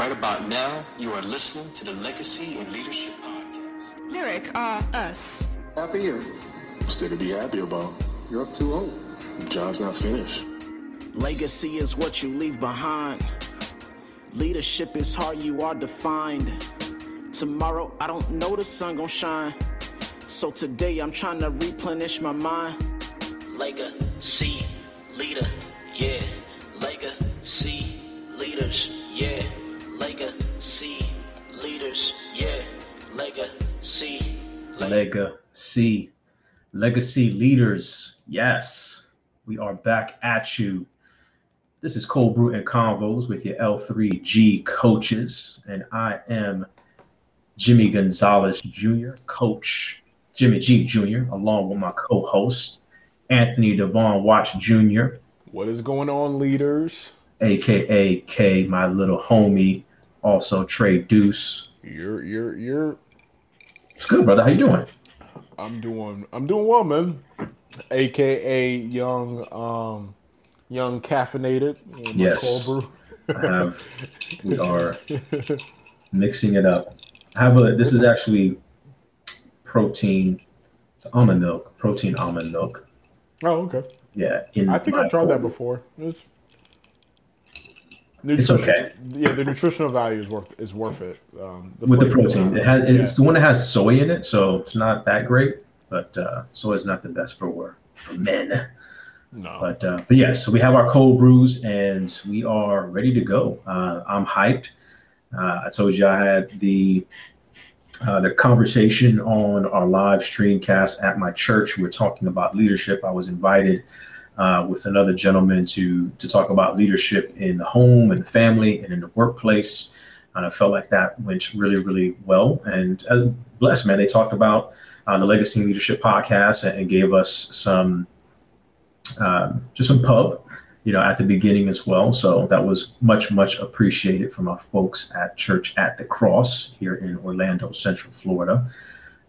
right about now, you are listening to the Legacy In Leadership Podcast. Lyric are us. Happy you. Still to be happy about. You're up too old. Oh. Job's not finished. Legacy is what you leave behind. Leadership is how you are defined. Tomorrow, I don't know the sun gon' shine. So today, I'm trying to replenish my mind. Legacy, leader, Legacy. Legacy leaders. Yes, we are back at you. This is Cold Brew and Convos with your L3G coaches, and I am Jimmie Gonzalez Jr., Coach Jimmie G Jr., along with my co host, Anthony Devon Watch Jr., What is going on, leaders? aka K, my little homie, also Trey Deuce. You're you're you're It's good, brother. How you doing? I'm doing I'm doing well, man. AKA young um young caffeinated. you know, my Yes. I have we are mixing it up. I have a this is actually protein it's almond milk, protein almond milk. Oh, okay. Yeah. In I think I tried that before. It's, It's okay. Yeah, the nutritional value is worth is worth it. Um, With the protein. It has it's the one that has soy in it, so it's not that great, but uh soy is not the best for for men. no. But uh, but yes, so we have our cold brews and we are ready to go. Uh, I'm hyped. Uh, I told you I had the uh, the conversation on our live stream cast at my church. We're talking about leadership. I was invited uh, with another gentleman to to talk about leadership in the home and the family and in the workplace. And I felt like that went really really well. And uh, bless man, they talked about uh, the Legacy Leadership podcast and, and gave us some um, just some pub, you know, at the beginning as well. So that was much, much appreciated from our folks at Church at the Cross here in Orlando, Central Florida.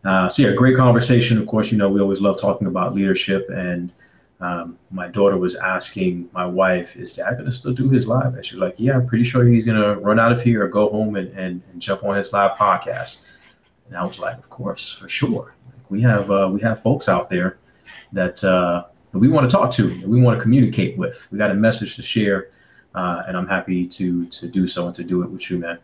Uh, so yeah, great conversation. Of course, you know, we always love talking about leadership. And um, my daughter was asking my wife, "Is Dad to still do his live?" And she's like, "Yeah, I'm pretty sure he's to run out of here or go home and, and, and jump on his live podcast." And I was like, "Of course, for sure. We have uh, we have folks out there that." Uh, that we want to talk to, that we want to communicate with. We got a message to share, uh, and I'm happy to to do so and to do it with you, man.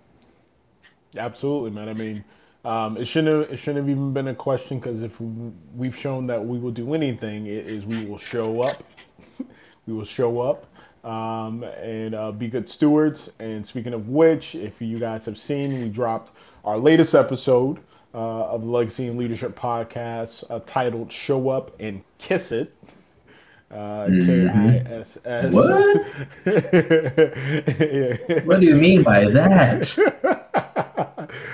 Absolutely, man. I mean, um, it shouldn't have, it shouldn't have even been a question because if we- we've shown that we will do anything, it is we will show up. we will show up um, and uh, be good stewards. And speaking of which, if you guys have seen, we dropped our latest episode uh, of the Legacy In Leadership podcast uh, titled "Show Up and Kiss It." Uh, K I S S. What? Yeah. What do you mean by that?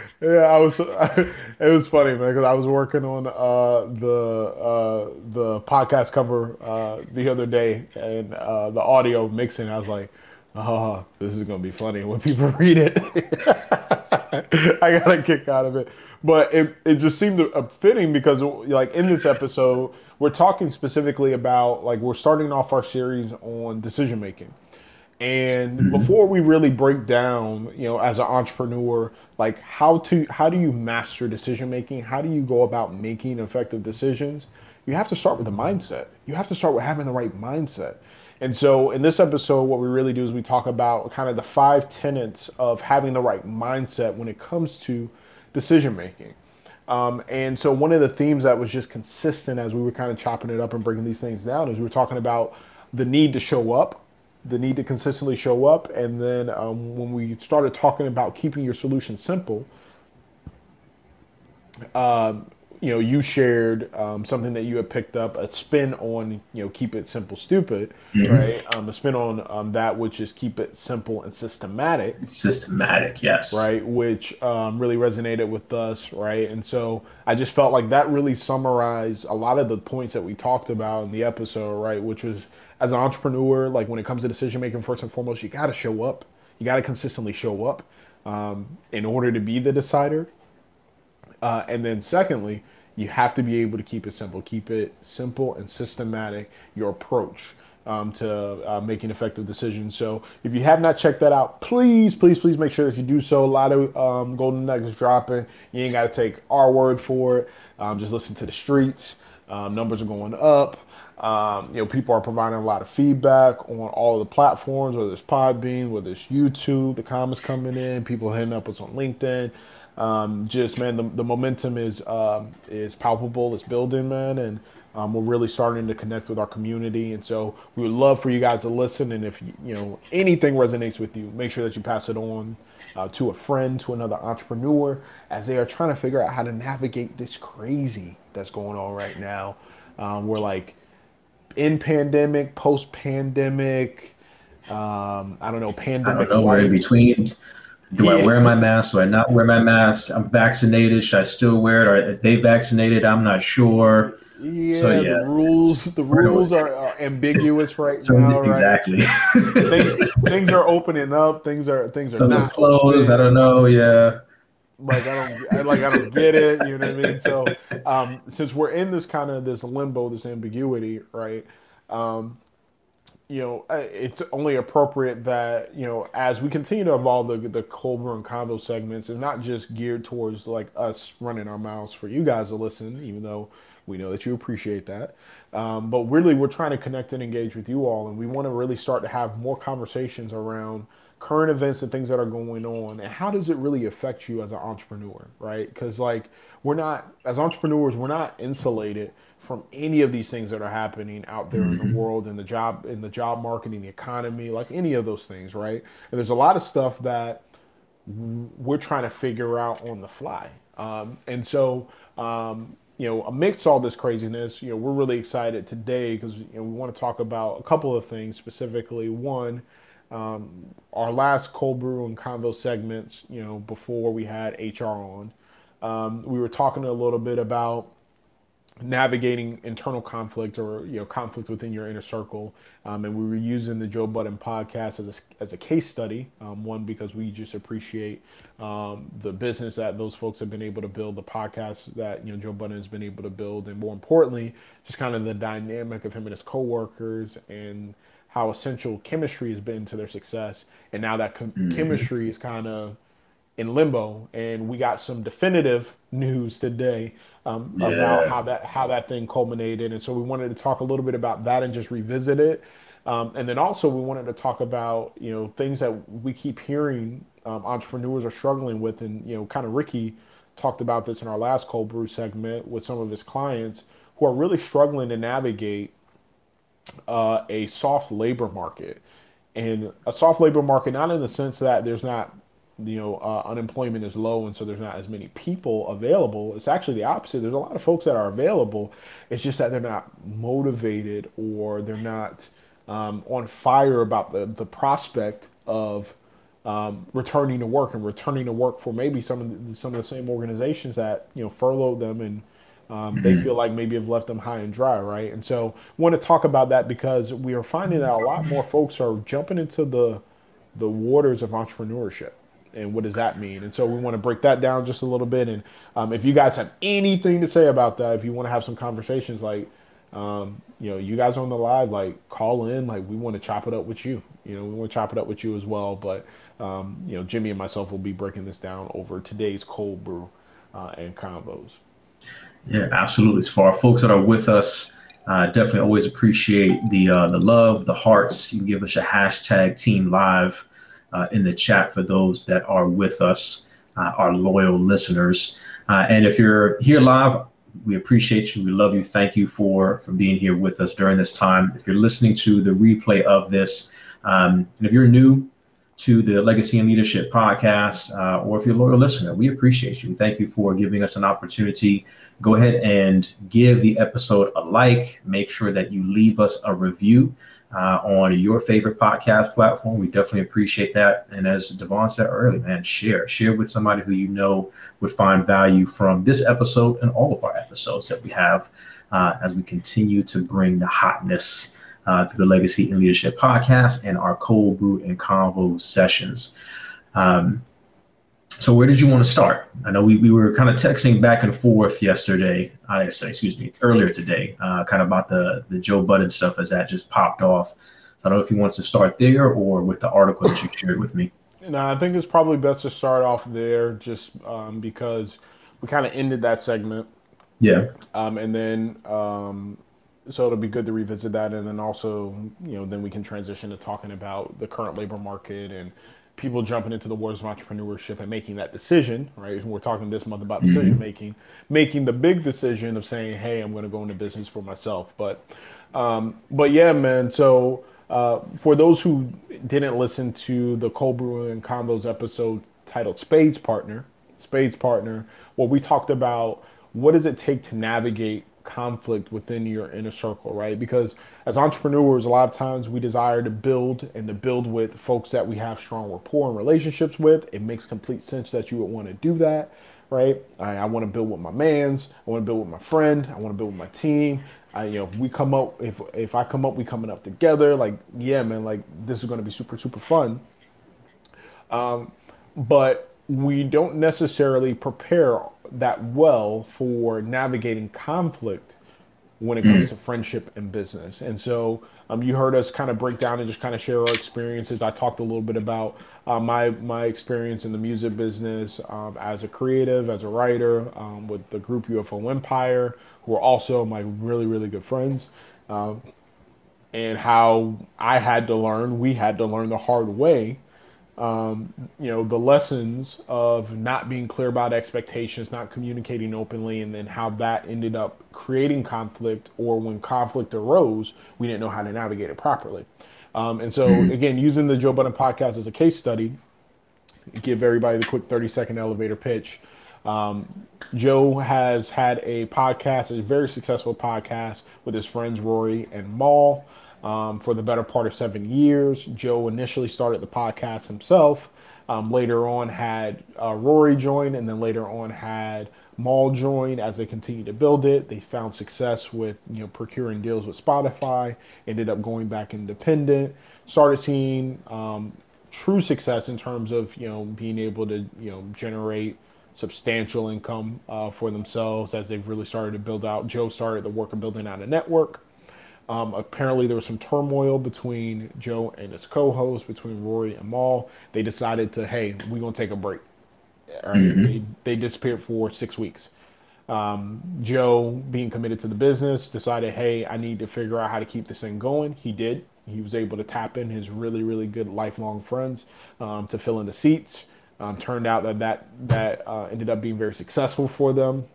Yeah, I was. It was funny, man, because I was working on uh, the uh, the podcast cover uh, the other day, and uh, the audio mixing. I was like, "Oh, this is gonna be funny when people read it." I got a kick out of it, but it it just seemed uh, fitting because, like, in this episode, we're talking specifically about like we're starting off our series on decision making. And before we really break down, you know, as an entrepreneur, like how to how do you master decision making? How do you go about making effective decisions? You have to start with the mindset. You have to start with having the right mindset. And so in this episode, what we really do is we talk about kind of the five tenets of having the right mindset when it comes to decision making. Um, and so one of the themes that was just consistent as we were kind of chopping it up and breaking these things down is we were talking about the need to show up, the need to consistently show up, and then um, when we started talking about keeping your solution simple, um, you know, you shared um, something that you had picked up a spin on, you know, keep it simple, stupid, right? Um, a spin on um, that which is keep it simple and systematic It's systematic, yes. right? Which um, really resonated with us, right? And so I just felt like that really summarized a lot of the points that we talked about in the episode, right? Which was as an entrepreneur, like when it comes to decision making, first and foremost, you got to show up. You got to consistently show up um, in order to be the decider. Uh, and then secondly, you have to be able to keep it simple. Keep it simple and systematic, your approach. um, to uh, making effective decisions. So if you have not checked that out, please, please, please make sure that you do so. A lot of um, golden nuggets dropping. You ain't got to take our word for it. Um, just listen to the streets. Um, numbers are going up. Um, you know, people are providing a lot of feedback on all of the platforms, whether it's Podbean, whether it's YouTube, the comments coming in, people hitting up us on LinkedIn. Um, just man, the, the momentum is um, is palpable. It's building, man, and um, we're really starting to connect with our community. And so we would love for you guys to listen. And if you know anything resonates with you, make sure that you pass it on uh, to a friend, to another entrepreneur, as they are trying to figure out how to navigate this crazy that's going on right now. Um, we're like in pandemic, post pandemic. Um, I don't know, pandemic. I don't know, we're in between. Do yeah. I wear my mask? Do I not wear my mask? I'm vaccinated. Should I still wear it? Are they vaccinated? I'm not sure. Yeah, so, yeah. the rules the rules are, are ambiguous right so, now. Right? Exactly. things, things, are opening up. Things are things are Some not closed. I don't know. Yeah. Like I don't I, like I don't get it. You know what I mean? So um, since we're in this kind of this limbo, this ambiguity, right? Um, you know, it's only appropriate that you know as we continue to evolve the the and convo segments, and not just geared towards like us running our mouths for you guys to listen, even though we know that you appreciate that. Um, but really, we're trying to connect and engage with you all, and we want to really start to have more conversations around current events and things that are going on, and how does it really affect you as an entrepreneur, right? Because like we're not as entrepreneurs, we're not insulated from any of these things that are happening out there mm-hmm. in the mm-hmm. world in the job in the job market in the economy like any of those things right and there's a lot of stuff that we're trying to figure out on the fly um, and so um, you know, amidst all this craziness, you know, we're really excited today because you know, we want to talk about a couple of things specifically. One, um, our last cold brew and convo segments, you know, before we had HR on, um, we were talking a little bit about navigating internal conflict or you know conflict within your inner circle. Um, and we were using the joe budden podcast as a, as a case study um, one because we just appreciate um, the business that those folks have been able to build the podcast that you know joe budden has been able to build and more importantly just kind of the dynamic of him and his coworkers and how essential chemistry has been to their success and now that com- mm-hmm. chemistry is kind of in limbo and we got some definitive news today um, yeah. about how that how that thing culminated, and so we wanted to talk a little bit about that and just revisit it. Um, and then also we wanted to talk about you know things that we keep hearing um, entrepreneurs are struggling with, and you know kind of Ricky talked about this in our last cold brew segment with some of his clients who are really struggling to navigate uh, a soft labor market. And a soft labor market not in the sense that there's not you know uh, unemployment is low and so there's not as many people available. It's actually the opposite. There's a lot of folks that are available. It's just that they're not motivated or they're not um, on fire about the, the prospect of um, returning to work and returning to work for maybe some of the, some of the same organizations that you know furloughed them and um, they mm-hmm. feel like maybe have left them high and dry, right? And so, want to talk about that because we are finding that a lot more folks are jumping into the the waters of entrepreneurship and what does that mean? And so we want to break that down just a little bit. And um, if you guys have anything to say about that, if you want to have some conversations, like um, you know, you guys on the live, like call in, like we want to chop it up with you. You know, we want to chop it up with you as well. But um, you know, Jimmie and myself will be breaking this down over today's cold brew uh, and convos. Yeah, absolutely. So for our folks that are with us. Uh, definitely always appreciate the uh, the love, the hearts. You can give us a hashtag Team Live uh, in the chat for those that are with us, uh, our loyal listeners. Uh, and if you're here live, we appreciate you. We love you. Thank you for for being here with us during this time. If you're listening to the replay of this, um, and if you're new to the Legacy In Leadership podcast, uh, or if you're a loyal listener, we appreciate you. Thank you for giving us an opportunity. Go ahead and give the episode a like. Make sure that you leave us a review uh, on your favorite podcast platform. We definitely appreciate that. And as Devon said earlier, man, share, share with somebody who you know would find value from this episode and all of our episodes that we have uh, as we continue to bring the hotness uh, to the Legacy In Leadership podcast and our cold brew and convo sessions. Um, so where did you want to start? I know we, we were kind of texting back and forth yesterday. I say, excuse me, earlier today, uh, kind of about the the Joe Budden stuff as that just popped off. I don't know if you want to start there or with the article that you shared with me. No, I think it's probably best to start off there, just um, because we kind of ended that segment. Yeah. Um, and then um, so it'll be good to revisit that, and then also, you know, then we can transition to talking about the current labor market and people jumping into the wars of entrepreneurship and making that decision, right? We're talking this month about decision making, making the big decision of saying, "Hey, I'm going to go into business for myself." But, um, but yeah, man. So uh, for those who didn't listen to the Cold Brew and Convos episode titled "Spades Partner," Spades Partner, what we talked about, what does it take to navigate conflict within your inner circle, right? Because as entrepreneurs, a lot of times we desire to build and to build with folks that we have strong rapport and relationships with. It makes complete sense that you would want to do that, right? I, I want to build with my mans. I want to build with my friend. I want to build with my team. I, you know, if we come up, if if I come up, we coming up together. Like, yeah, man, like this is going to be super super fun. Um, but we don't necessarily prepare that well for navigating conflict when it comes mm. to friendship and business. And so um, you heard us kind of break down and just kind of share our experiences. I talked a little bit about uh, my my experience in the music business um, as a creative, as a writer, um, with the group UFO Empire, who are also my really really good friends, um, and how I had to learn, we had to learn the hard way um, you know, the lessons of not being clear about expectations, not communicating openly, and then how that ended up creating conflict, or when conflict arose, we didn't know how to navigate it properly. Um, and so, mm-hmm. again, using the Joe Budden podcast as a case study, give everybody the quick 30 second elevator pitch. Um, Joe has had a podcast, a very successful podcast with his friends Rory and Mal um, for the better part of seven years. Joe initially started the podcast himself. Um, later on, had uh, Rory join, and then later on had Mal join as they continued to build it. They found success with you know procuring deals with Spotify. Ended up going back independent. Started seeing um, true success in terms of you know being able to you know generate substantial income uh, for themselves as they've really started to build out. Joe started the work of building out a network. Um, apparently, there was some turmoil between Joe and his co-host, between Rory and Mal. They decided to, hey, we're gonna take a break. Right? Mm-hmm. They, they, disappeared for six weeks. Um, Joe, being committed to the business, decided, hey, I need to figure out how to keep this thing going. He did. He was able to tap in his really, really good lifelong friends um, to fill in the seats. Um, turned out that that that uh, ended up being very successful for them.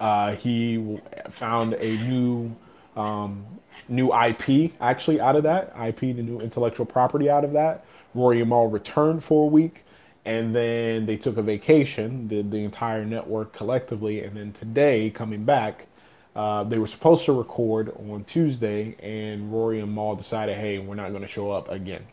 Uh, he found a new um, new IP actually out of that IP, the new intellectual property out of that. Rory and Mal returned for a week, and then they took a vacation, did the entire network collectively, and then today coming back. Uh, they were supposed to record on Tuesday, and Rory and Mal decided, hey, we're not going to show up again.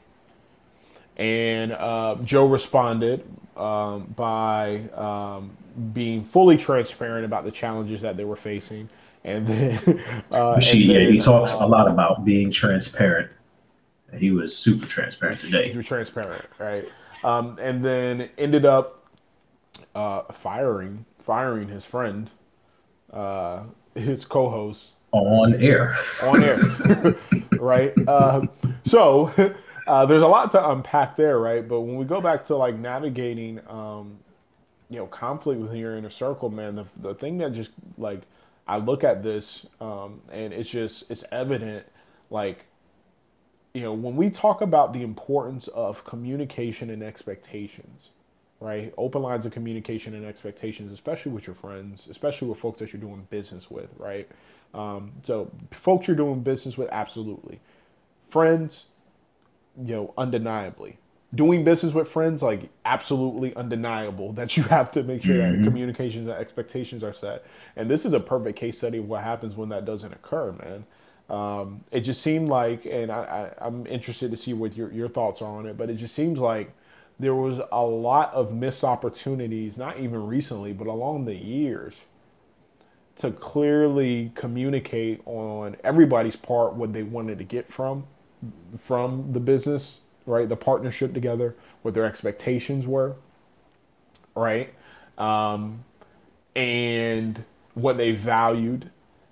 And uh, Joe responded um, by um, being fully transparent about the challenges that they were facing and then, uh, she, and then, yeah, he talks uh, a lot about being transparent. He was super transparent today. Super transparent, right? Um, and then ended up uh, firing firing his friend, uh, his co-host on air. On air, right? Uh, so uh, there's a lot to unpack there, right? But when we go back to like navigating, um, you know, conflict within your inner circle, man, the the thing that just like I look at this um, and it's just it's evident like you know when we talk about the importance of communication and expectations right? Open lines of communication and expectations especially with your friends especially with folks that you're doing business with right? Um, so folks you're doing business with absolutely. Friends you know undeniably doing business with friends like absolutely undeniable that you have to make sure mm-hmm. that communications and expectations are set. And this is a perfect case study of what happens when that doesn't occur man. Um, it just seemed like and I, I, am interested to see what your, your thoughts are on it but it just seems like there was a lot of missed opportunities not even recently but along the years to clearly communicate on everybody's part what they wanted to get from from the business right? The partnership together, what their expectations were. right? Um, and what they valued.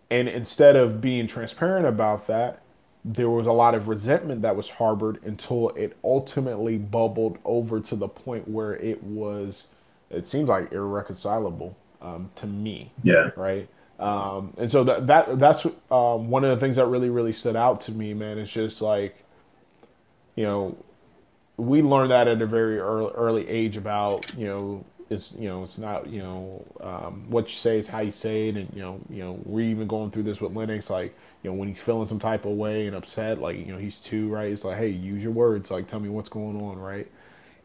And instead of being transparent about that, there was a lot of resentment that was harbored until it ultimately bubbled over to the point where it was, it seems like irreconcilable um, to me. Yeah. Right. Um, and so that, that that's um, one of the things that really, really stood out to me, man. It's just like, you know, we learned that at a very early, early age about, you know, it's you know it's not you know um, what you say is how you say it and you know you know we're even going through this with Lennox like you know when he's feeling some type of way and upset like you know he's two right it's like hey use your words like tell me what's going on right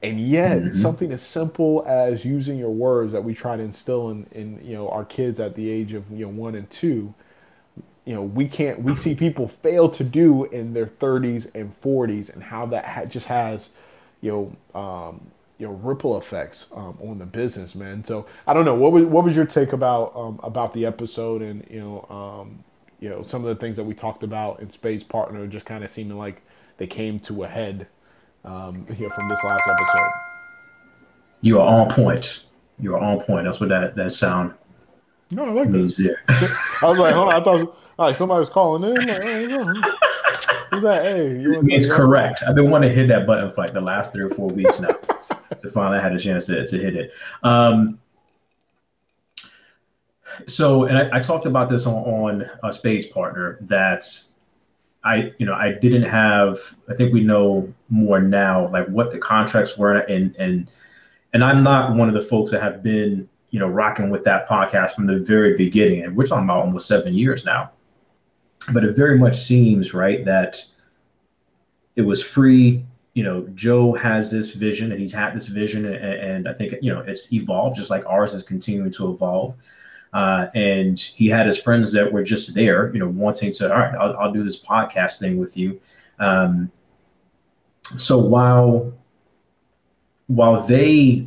and yet mm-hmm. something as simple as using your words that we try to instill in in you know our kids at the age of you know one and two you know we can't we see people fail to do in their 30s and 40s and how that ha- just has you know um, you know ripple effects um, on the business, man. So I don't know what was what was your take about um, about the episode and you know um, you know some of the things that we talked about in Spades Partner just kind of seeming like they came to a head um, here from this last episode. You are on point. You are on point. That's what that that sound. No, I like means that. there. I was like, hold on, I thought like somebody was calling in. Like, hey, Who's that? Hey, you it's correct. I've been wanting to hit that button for like the last three or four weeks now. to finally had a chance to, to hit it. Um, so, and I, I, talked about this on, on a Spades Partner that I, you know, I didn't have, I think we know more now, like what the contracts were. And, and, and I'm not one of the folks that have been, you know, rocking with that podcast from the very beginning. And we're talking about almost seven years now. But it very much seems, right, that it was free you know, Joe has this vision and he's had this vision, and, and, I think you know it's evolved just like ours is continuing to evolve. Uh, and he had his friends that were just there, you know, wanting to, all right, I'll, I'll do this podcast thing with you. Um, so while while they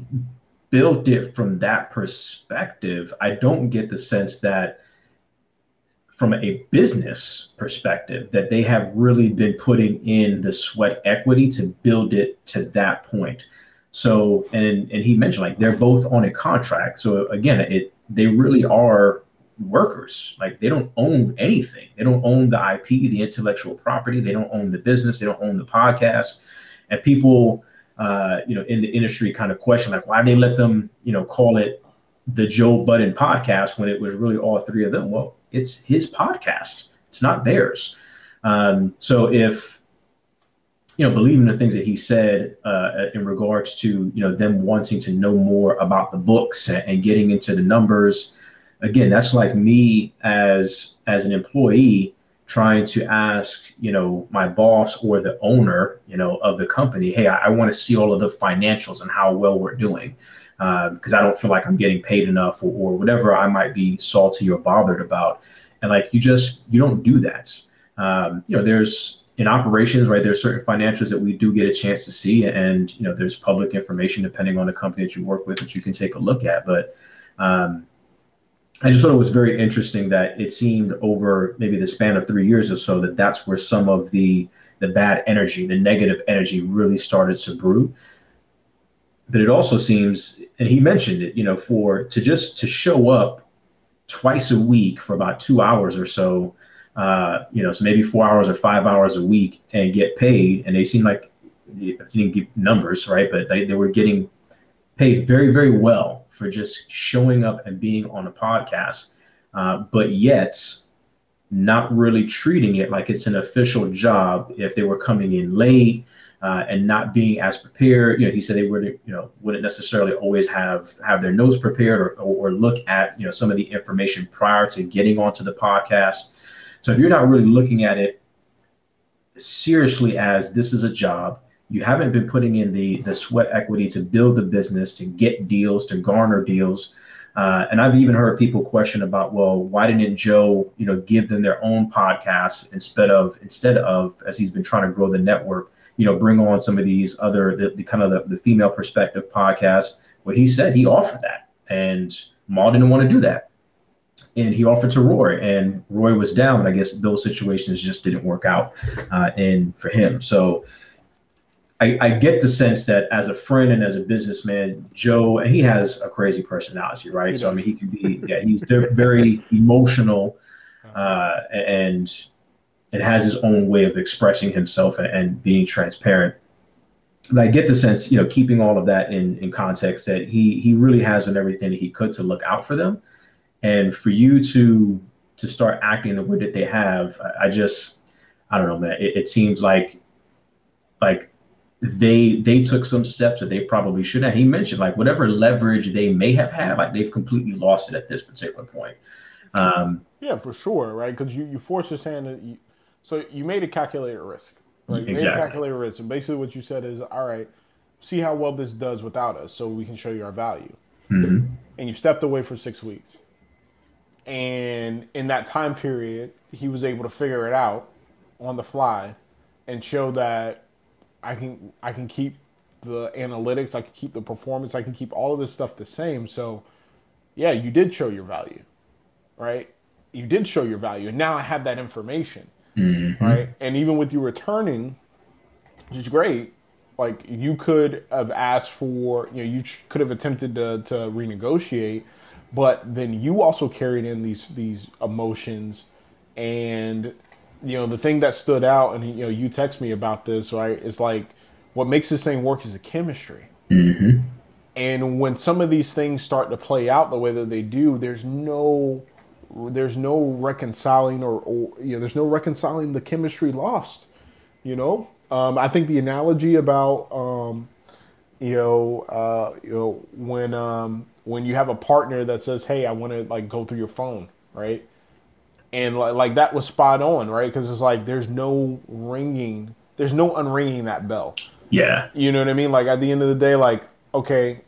built it from that perspective, I don't get the sense that from a business perspective that they have really been putting in the sweat equity to build it to that point. So and and he mentioned like they're both on a contract. So again, it they really are workers. Like they don't own anything. They don't own the IP, the intellectual property. They don't own the business. They don't own the podcast. And people, uh, you know, in the industry kind of question like why they let them, you know, call it the Joe Budden podcast when it was really all three of them. Well, it's his podcast. It's not theirs. Um, so if you know, believing the things that he said uh, in regards to you know them wanting to know more about the books and, getting into the numbers, again, that's like me as as an employee trying to ask you know my boss or the owner you know of the company hey i, I want to see all of the financials and how well we're doing because um, I don't feel like I'm getting paid enough or, or, whatever I might be salty or bothered about. And like you just you don't do that. Um, you know, there's in operations, right? There's certain financials that we do get a chance to see, and you know, there's public information depending on the company that you work with that you can take a look at. But um, I just thought it was very interesting that it seemed over maybe the span of three years or so that that's where some of the the bad energy, the negative energy, really started to brew but it also seems and he mentioned it you know for to just to show up twice a week for about two hours or so uh, you know so maybe four hours or five hours a week and get paid. And they seem like didn't give numbers right? But they, they were getting paid very very well for just showing up and being on a podcast uh, but yet not really treating it like it's an official job if they were coming in late uh, and not being as prepared. You know, he said they wouldn't, you know, wouldn't necessarily always have have their notes prepared or, or, or look at you know some of the information prior to getting onto the podcast. So if you're not really looking at it seriously as this is a job, you haven't been putting in the the sweat equity to build the business, to get deals, to garner deals. Uh, and I've even heard people question about, well, why didn't Joe, you know, give them their own podcast instead of instead of as he's been trying to grow the network, you know, bring on some of these other the, the kind of the, the, female perspective podcasts. Well, he said he offered that, and Mal didn't want to do that, and he offered to Roy, and Roy was down. But I guess those situations just didn't work out, uh, and for him, so I, I get the sense that as a friend and as a businessman, Joe, and he has a crazy personality, right? So I mean, he can be, yeah, he's very emotional, uh, and and has his own way of expressing himself and, and being transparent. But I get the sense, you know, keeping all of that in in context, that he he really has done everything that he could to look out for them, and for you to to start acting the way that they have, I, I just, I don't know, man. It, it seems like like they they took some steps that they probably should have. He mentioned like whatever leverage they may have had, like they've completely lost it at this particular point. Um, Yeah, for sure, right? Because you, you force his hand. You, so you made a calculated risk, right? You made a calculated risk, and basically what you said is, all right, see how well this does without us, so we can show you our value. mhm. And you stepped away for six weeks, and in that time period, he was able to figure it out on the fly, and show that I can I can keep the analytics, I can keep the performance, I can keep all of this stuff the same. So, yeah, you did show your value right? You did show your value, and now I have that information, Mhm. right? And even with you returning, which is great, like you could have asked for, you know, you ch- could have attempted to, to renegotiate, but then you also carried in these these emotions, and you know the thing that stood out, and you know you text me about this, right? It's like what makes this thing work is the chemistry. Mhm. And when some of these things start to play out the way that they do, there's no there's no reconciling or, or you know there's no reconciling the chemistry lost. You know, um, I think the analogy about um, you know uh, you know when um, when you have a partner that says, "Hey, I want to like go through your phone," right? And like, like that was spot on, right? Because it's like there's no ringing, there's no unringing that bell. Yeah, You know what I mean? Like at the end of the day, like, okay,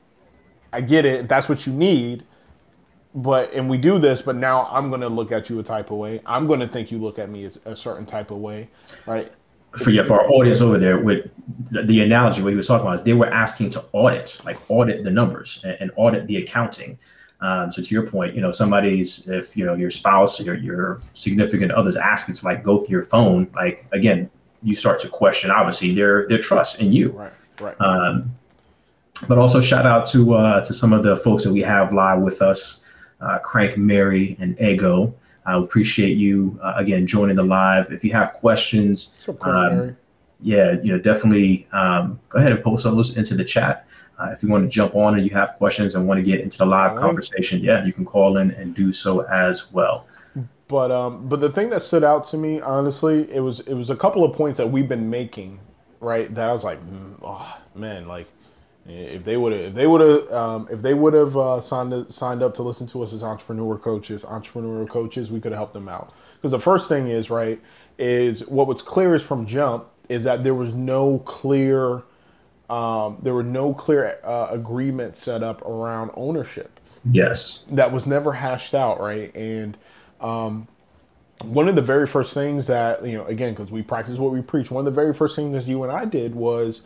I get it. If that's what you need, but and we do this, but now I'm gonna look at you a type of way. I'm gonna think you look at me as a certain type of way, right? for yeah, for our audience over there, with the, the analogy what he was talking about is they were asking to audit, like audit the numbers and, and audit the accounting. Um, so to your point, you know, somebody's if you know your spouse or your, your significant others asking to like go through your phone, like again, you start to question obviously their their trust in you. Right, right. Um, but also shout out to uh, to some of the folks that we have live with us, uh, Crank Mary and Ego. I appreciate you uh, again joining the live. If you have questions, so um, yeah, you know, definitely um, go ahead and post those into the chat. Uh, if you want to jump on and you have questions and want to get into the live Alright. conversation, yeah, you can call in and do so as well. But um, but the thing that stood out to me, honestly, it was it was a couple of points that we've been making, right? That I was like, mm, oh man, like if they would have if they would have um, if they would have uh, signed signed up to listen to us as entrepreneur coaches, entrepreneurial coaches, we could have helped them out. Because the first thing is right is what was clear is from jump is that there was no clear um, there were no clear uh, agreements set up around ownership Yes. that was never hashed out, right? And um, one of the very first things that you know, again, because we practice what we preach, one of the very first things that you and I did was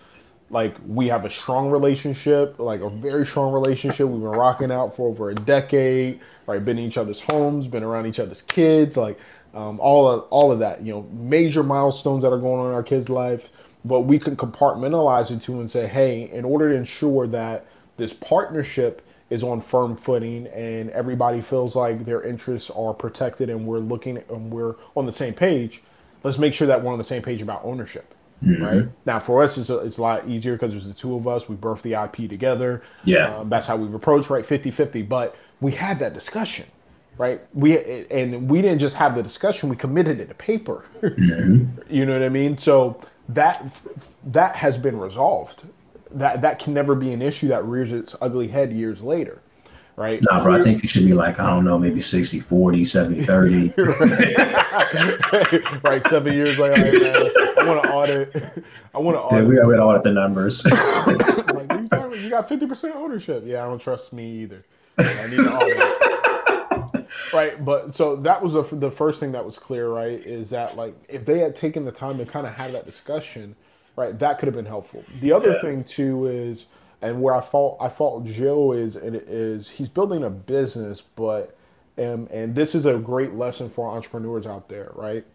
like we have a strong relationship, like a very strong relationship. We've been rocking out for over a decade, right? Been in each other's homes, been around each other's kids, like um, all of all of that. You know, major milestones that are going on in our kids' life, but we can compartmentalize it to and say, hey, in order to ensure that this partnership is on firm footing and everybody feels like their interests are protected and we're looking and we're on the same page let's make sure that we're on the same page about ownership right? Now for us it's a, it's a lot easier because there's the two of us. We birthed the ip together. Yeah. um, that's how we've approached right? 50 50 but we had that discussion right? We and we didn't just have the discussion we committed it to paper. You know what i mean? So that that has been resolved. That that can never be an issue that rears its ugly head years later right Nah, bro, I think you should be like, I don't know, maybe 60, 40, 70, 30. right seven years like, man, i want to audit i want to yeah, audit we got to audit the numbers. Like, you about? You got 50% ownership. Yeah, I don't trust me either. I need to audit. right, but so that was the the first thing that was clear, right? Is that like if they had taken the time to kind of have that discussion, right, that could have been helpful. The other Yeah. thing too is, and where I fault I fault Joe is, and it is he's building a business, but and, and this is a great lesson for entrepreneurs out there, right?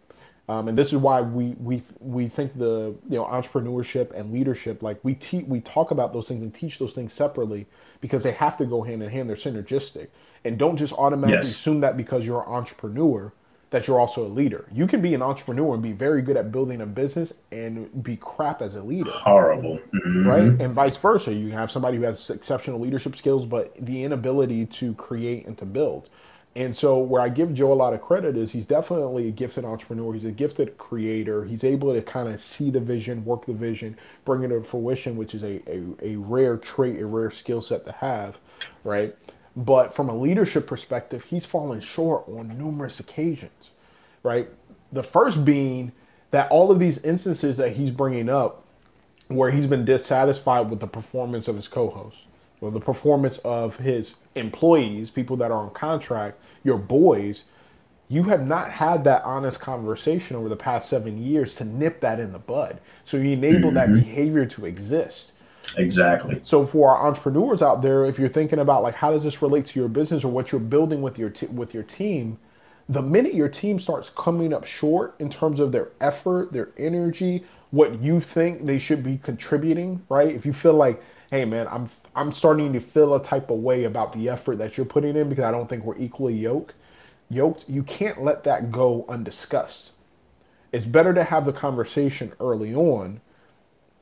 Um, and this is why we we we think the you know entrepreneurship and leadership like we te- we talk about those things and teach those things separately because they have to go hand in hand. They're synergistic, and don't just automatically Yes. assume that because you're an entrepreneur that you're also a leader. You can be an entrepreneur and be very good at building a business and be crap as a leader Horrible. Mhm. right? And vice versa. You have somebody who has exceptional leadership skills, but the inability to create and to build. And so, where I give Joe a lot of credit is he's definitely a gifted entrepreneur. He's a gifted creator. He's able to kind of see the vision, work the vision, bring it to fruition, which is a, a, a rare trait, a rare skill set to have, right? But from a leadership perspective, he's fallen short on numerous occasions right? The first being that all of these instances that he's bringing up where he's been dissatisfied with the performance of his co-hosts or the performance of his employees, people that are on contract, your boys, you have not had that honest conversation over the past seven years to nip that in the bud. So you enable that mm-hmm. behavior to exist. Exactly. So for our entrepreneurs out there, if you're thinking about like how does this relate to your business or what you're building with your t- with your team, the minute your team starts coming up short in terms of their effort, their energy, what you think they should be contributing, right? If you feel like, hey man, I'm I'm starting to feel a type of way about the effort that you're putting in because I don't think we're equally yoked, yoked, you can't let that go undiscussed. It's better to have the conversation early on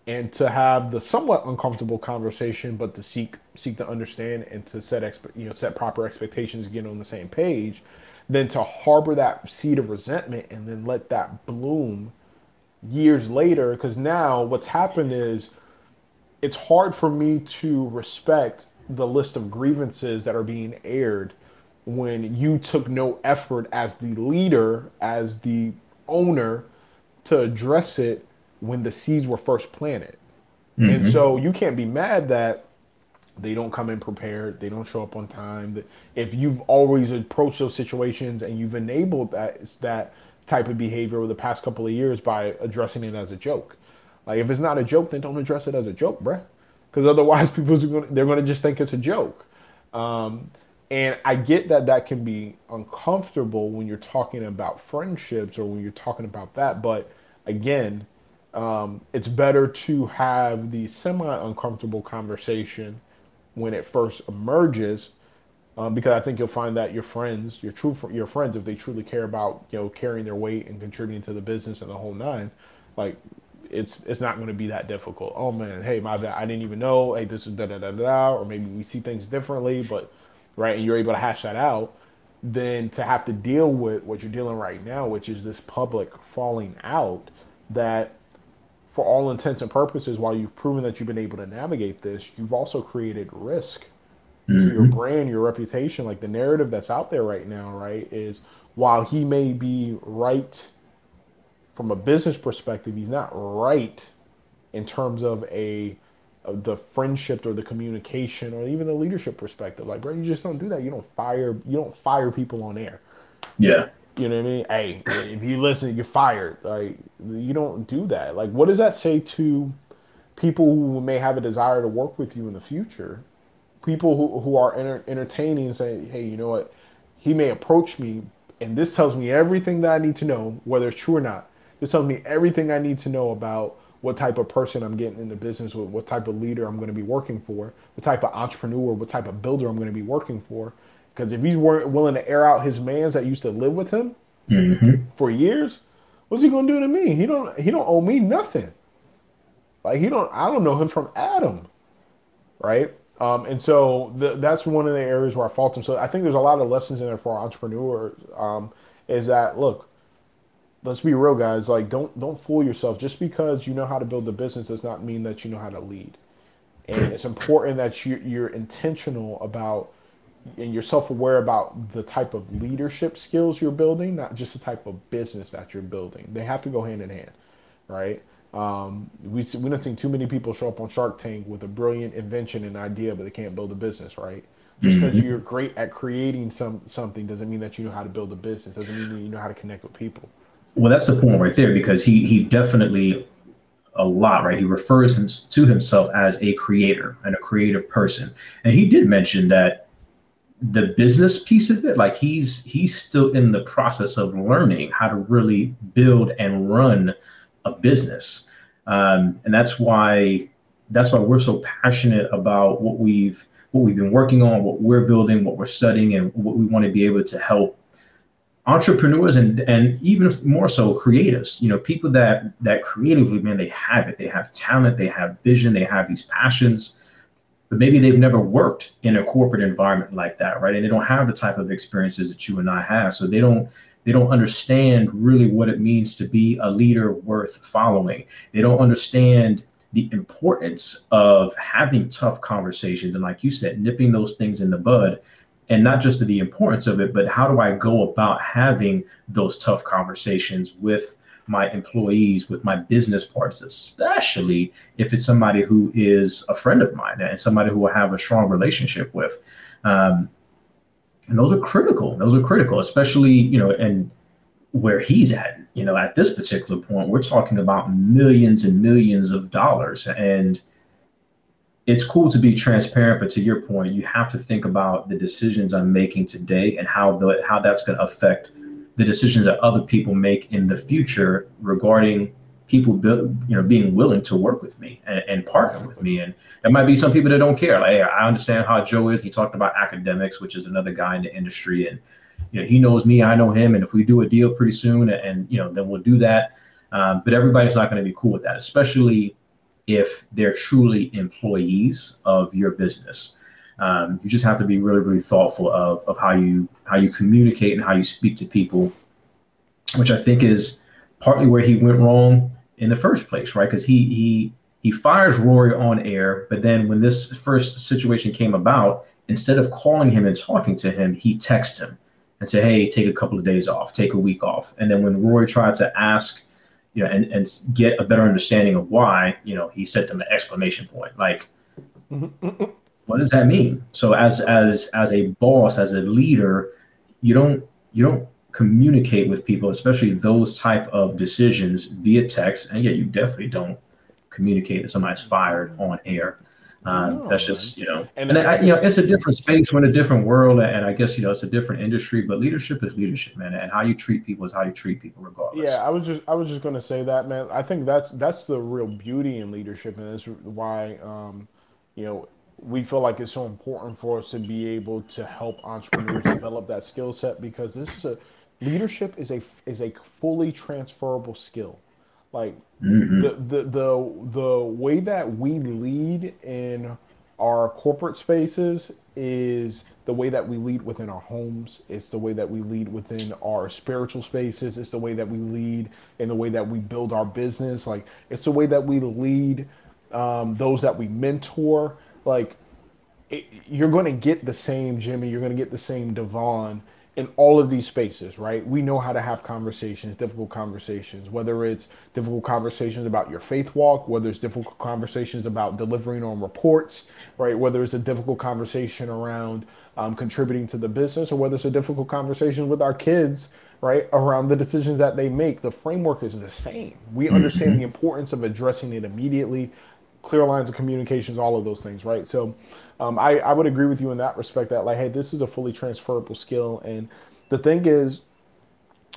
and to have the somewhat uncomfortable conversation, but to seek seek to understand and to set expe- you know set proper expectations, get on the same page, than to harbor that seed of resentment and then let that bloom years later. Because now what's happened is it's hard for me to respect the list of grievances that are being aired when you took no effort as the leader, as the owner, to address it when the seeds were first planted. And so you can't be mad that they don't come in prepared, they don't show up on time. That If you've always approached those situations and you've enabled that that type of behavior over the past couple of years by addressing it as a joke. Like if it's not a joke, then don't address it as a joke, bruh. Because otherwise, people are gonna, they're going to just think it's a joke. Um, and I get that that can be uncomfortable when you're talking about friendships or when you're talking about that. But again, um, it's better to have the semi uncomfortable conversation when it first emerges. Um, because I think you'll find that your friends, your true your friends, if they truly care about you know carrying their weight and contributing to the business and the whole nine, like it's it's not going to be that difficult. Oh man, hey, my bad, I didn't even know. Hey, this is da da da da, da, or maybe we see things differently, but right, and you're able to hash that out. Then to have to deal with what you're dealing right now, which is this public falling out, that for all intents and purposes, while you've proven that you've been able to navigate this, you've also created risk to your mm-hmm. brand, your reputation. Like the narrative that's out there right now, right, is while he may be right from a business perspective, he's not right in terms of a of the friendship or the communication or even the leadership perspective. Like, bro, you just don't do that. You don't fire you don't fire people on air. Yeah. You know what I mean? Hey, if you listen, you're fired. Like you don't do that. Like what does that say to people who may have a desire to work with you in the future? People who, who are enter, entertaining and saying, hey, you know what? He may approach me and this tells me everything that I need to know, whether it's true or not. This tells me everything I need to know about what type of person I'm getting into business with, what type of leader I'm going to be working for, what type of entrepreneur, what type of builder I'm going to be working for. Because if he's weren't willing to air out his mans that used to live with him for years, what's he gonna do to me? He don't he don't owe me nothing. Like he don't I don't know him from Adam, right? Um, and so the, that's one of the areas where I fault him. So I think there's a lot of lessons in there for entrepreneurs. Um, is that look, let's be real, guys. Like don't don't fool yourself. Just because you know how to build a business does not mean that you know how to lead. And it's important that you, you're intentional about and you're self-aware about the type of leadership skills you're building, not just the type of business that you're building. They have to go hand in hand, right? Um, we we don't see too many people show up on Shark Tank with a brilliant invention and idea, but they can't build a business, right? Just because you're great at creating some something doesn't mean that you know how to build a business. Doesn't mean that you know how to connect with people. Well, that's the point right there because he he definitely a lot, right? He refers him, to himself as a creator and a creative person, and he did mention that the business piece of it, like he's he's still in the process of learning how to really build and run a business, um, and that's why that's why we're so passionate about what we've what we've been working on, what we're building, what we're studying, and what we want to be able to help entrepreneurs and and even more so creatives. You know, people that that creatively, man, they have it. They have talent. They have vision. They have these passions but maybe they've never worked in a corporate environment like that right? And they don't have the type of experiences that you and i have. So they don't they don't understand really what it means to be a leader worth following. They don't understand the importance of having tough conversations and like you said nipping those things in the bud and not just the importance of it but how do i go about having those tough conversations with my employees, with my business partners, especially if it's somebody who is a friend of mine and somebody who I have a strong relationship with. Um, and those are critical. Those are critical, especially, you know, and where he's at, you know, at this particular point, we're talking about millions and millions of dollars. And it's cool to be transparent, but to your point, you have to think about the decisions I'm making today and how the how that's going to affect the decisions that other people make in the future regarding people you know being willing to work with me and, and partner with me. And there might be some people that don't care. Like hey, i understand how joe is. He talked about Akademiks which is another guy in the industry. And you know he knows me. I know him. And if we do a deal pretty soon and you know then we'll do that. Um, but everybody's not going to be cool with that especially if they're truly employees of your business um, you just have to be really, really thoughtful of, of how you how you communicate and how you speak to people, which I think is partly where he went wrong in the first place, right? Because he he he fires Rory on air, but then when this first situation came about, instead of calling him and talking to him, he texted him and said, "Hey, take a couple of days off, take a week off." And then when Rory tried to ask, you know, and and get a better understanding of why, you know, he sent them an exclamation point, like what does that mean? So as as as a boss, as a leader, you don't you don't communicate with people, especially those type of decisions via text, and yet you definitely don't communicate that somebody's fired on air. Uh, no, that's just you know, and, and I, you know, it's a different space, we're in a different world, and I guess you know it's a different industry. But leadership is leadership, man, and how you treat people is how you treat people, regardless. Yeah, I was just I was just gonna say that, man. I think that's that's the real beauty in leadership, and that's why um, you know we feel like it's so important for us to be able to help entrepreneurs develop that skill set because this is a leadership is a is a fully transferable skill. Like mm-hmm. the, the the the way that we lead in our corporate spaces is the way that we lead within our homes. It's the way that we lead within our spiritual spaces. It's the way that we lead in the way that we build our business. Like it's the way that we lead um, those that we mentor like it, you're going to get the same Jimmie, you're going to get the same Devon in all of these spaces, right? We know how to have conversations, difficult conversations, whether it's difficult conversations about your faith walk, whether it's difficult conversations about delivering on reports, right? Whether it's a difficult conversation around um, contributing to the business, or whether it's a difficult conversation with our kids, right? Around the decisions that they make. The framework is the same. We understand mm-hmm. the importance of addressing it immediately, clear lines of communications, all of those things, right? So um, I, I would agree with you in that respect that like, hey, this is a fully transferable skill. And the thing is,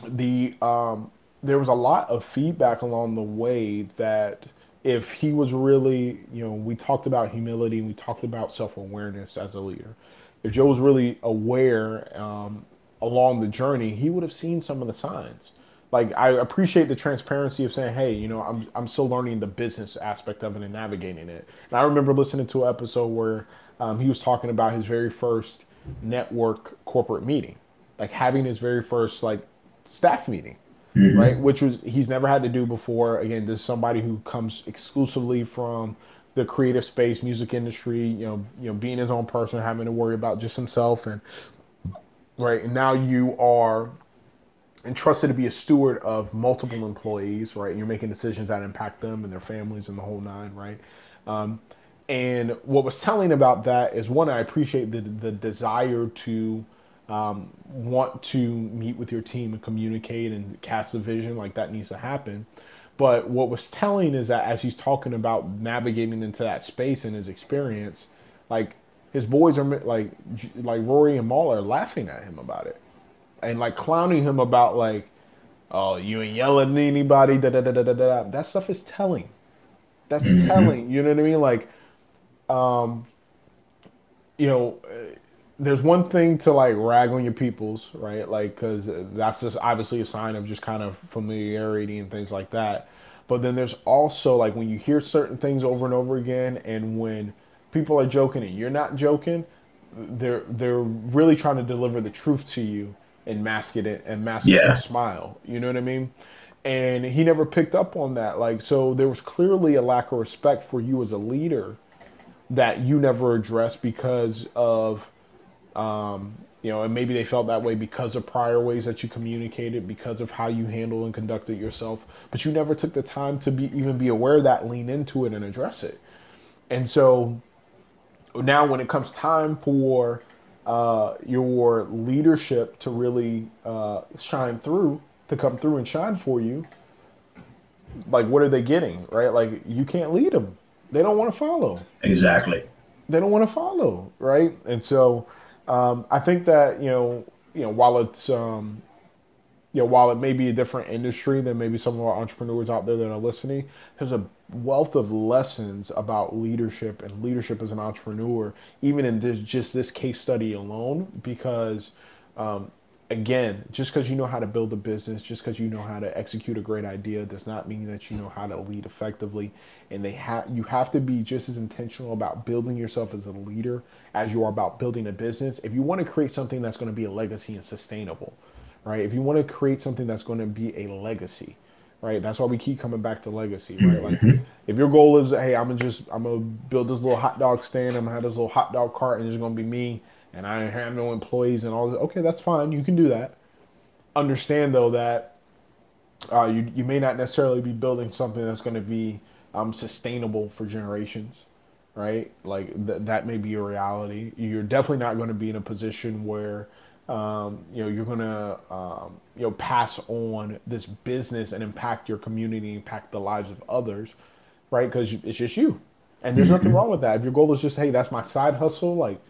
the um, there was a lot of feedback along the way that if he was really, you know, we talked about humility and we talked about self awareness as a leader. If Joe was really aware um, along the journey, he would have seen some of the signs like I appreciate the transparency of saying, hey, you know, I'm I'm still learning the business aspect of it and navigating it. And I remember listening to an episode where um, he was talking about his very first network corporate meeting, like having his very first like staff meeting, mm-hmm. right? Which was he's never had to do before. Again, this is somebody who comes exclusively from the creative space, music industry. You know, you know, being his own person, having to worry about just himself, and right. And now you are entrusted to be a steward of multiple employees, right? And you're making decisions that impact them and their families and the whole nine, right? Um, and what was telling about that is one, I appreciate the the desire to um, want to meet with your team and communicate and cast a vision, like that needs to happen. But what was telling is that as he's talking about navigating into that space and his experience, like his boys are like like Rory and Mal are laughing at him about it, and like clowning him about like, oh, you ain't yelling at anybody. Da da da da da da. That stuff is telling. That's mm-hmm. telling. You know what I mean? Like, um, you know, there's one thing to like rag on your peoples, right? Like, because that's just obviously a sign of just kind of familiarity and things like that. But then there's also like when you hear certain things over and over again, and when people are joking and you're not joking, they're they're really trying to deliver the truth to you and mask it and mask yeah. it a smile. You know what I mean? And he never picked up on that. Like, so there was clearly a lack of respect for you as a leader that you never addressed because of um, you know, and maybe they felt that way because of prior ways that you communicated, because of how you handle and conducted yourself. But you never took the time to be even be aware of that, lean into it, and address it. And so now, when it comes time for uh, your leadership to really uh, shine through, to come through and shine for you, like what are they getting, right? Like you can't lead them; they don't want to follow. Exactly. They don't want to follow, right? And so um, I think that you know, you know, while it's um, you know, while it may be a different industry than maybe some of our entrepreneurs out there that are listening, there's a wealth of lessons about leadership and leadership as an entrepreneur, even in this just this case study alone, because um, again, just because you know how to build a business, just because you know how to execute a great idea, does not mean that you know how to lead effectively. And they have you have to be just as intentional about building yourself as a leader as you are about building a business. If you want to create something that's going to be a legacy and sustainable, right? If you want to create something that's going to be a legacy, right? That's why we keep coming back to legacy, right? Like mm-hmm. if your goal is, hey, I'm gonna just I'm gonna build this little hot dog stand, I'm gonna have this little hot dog cart, and it's gonna be me and I have no employees and all this. Okay, that's fine. You can do that. Understand though that uh, you you may not necessarily be building something that's going to be um, sustainable for generations, right? Like th- that may be a reality. You're definitely not going to be in a position where um, you know you're going to um, you know pass on this business and impact your community, impact the lives of others, right? Because it's just you, and there's mm-hmm. nothing wrong with that. If your goal is just hey, that's my side hustle, like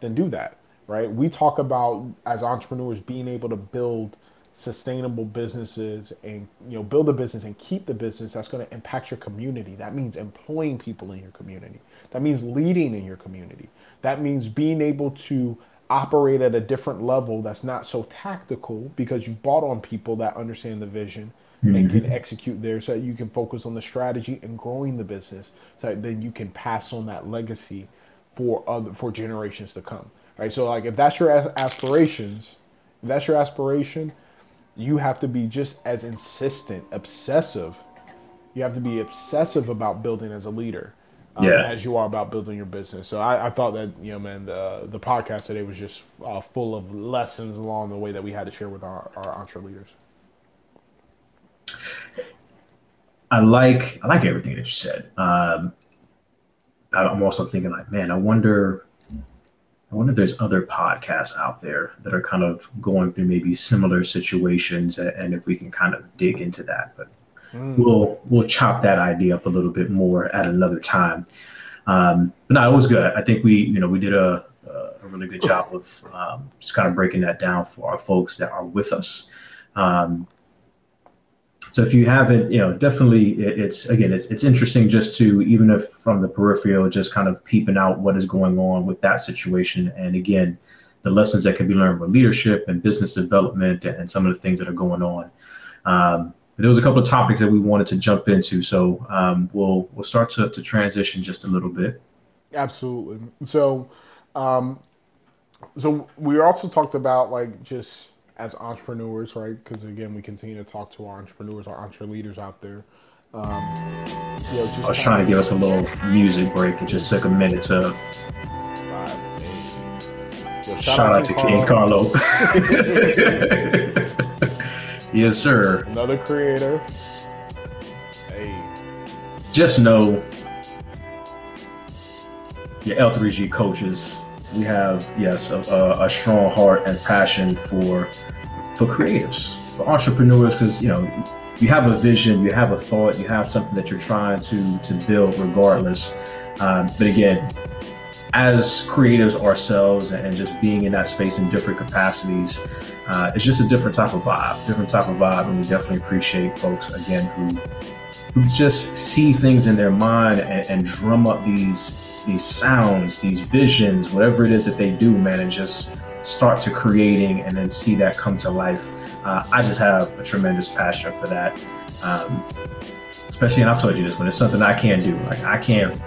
then do that, right? We talk about as entrepreneurs being able to build sustainable businesses and you know build a business and keep the business that's going to impact your community that means employing people in your community that means leading in your community that means being able to operate at a different level that's not so tactical because you bought on people that understand the vision mm-hmm. and can execute there so that you can focus on the strategy and growing the business so that then you can pass on that legacy for other for generations to come right? So like if that's your aspirations if that's your aspiration you have to be just as insistent obsessive. You have to be obsessive about building as a leader um, yeah. as you are about building your business so I, I thought that you know man the, the podcast today was just uh, full of lessons along the way that we had to share with our, our entre leaders I like I like everything that you said. Um, I'm also thinking like, man, I wonder, I wonder if there's other podcasts out there that are kind of going through maybe similar situations, and if we can kind of dig into that. But mm. we'll we'll chop that idea up a little bit more at another time. Um, but no, it was good. I think we, you know, we did a a really good job of um, just kind of breaking that down for our folks that are with us. Um, so if you haven't, you know, definitely it's again, it's it's interesting just to even if from the peripheral, just kind of peeping out what is going on with that situation, and again, the lessons that can be learned with leadership and business development and, some of the things that are going on. Um, there was a couple of topics that we wanted to jump into, so um, we'll we'll start to, to transition just a little bit. Absolutely. So, um, so we also talked about like just as entrepreneurs, right? Because again, we continue to talk to our entrepreneurs, our entre leaders out there. Um, you know, I was trying to give us a little music break. It just took a minute to. Yo, shout, shout, out, out to King Carlo. yes, sir. Another creator. Hey. Just know your L3G coaches we have yes a, a, strong heart and passion for for creatives, for entrepreneurs, because you know you have a vision, you have a thought, you have something that you're trying to to build, regardless. Um, but again, as creatives ourselves and just being in that space in different capacities, uh, it's just a different type of vibe, different type of vibe. And we definitely appreciate folks, again, who, who just see things in their mind and, and drum up these these sounds, these visions, whatever it is that they do, man, and just start to creating and then see that come to life. Uh, I just have a tremendous passion for that. Um, especially, and I've told you this, when it's something I can't do, like I can't,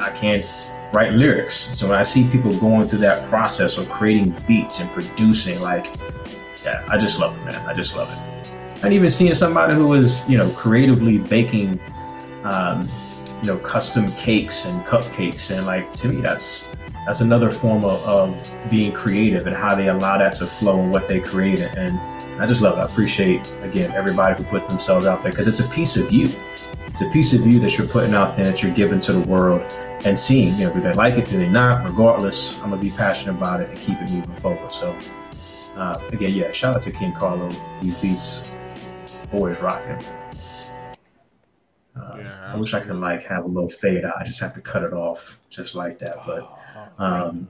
I can't write lyrics. So when I see people going through that process of creating beats and producing, like, yeah, I just love it, man. I just love it. And even seeing somebody who is, you know, creatively baking, um, you know, custom cakes and cupcakes, and like to me, that's that's another form of, of being creative and how they allow that to flow and what they create. And I just love it. I appreciate again everybody who put themselves out there because it's a piece of you. It's a piece of you that you're putting out there that you're giving to the world and seeing, you know, do they like it, do they not? Regardless, I'm gonna be passionate about it and keep it moving forward. So uh, again, yeah, shout out to King Carlo. These beats always rocking. Uh, yeah, I wish I could like have a little fade out. I just have to cut it off just like that. But um,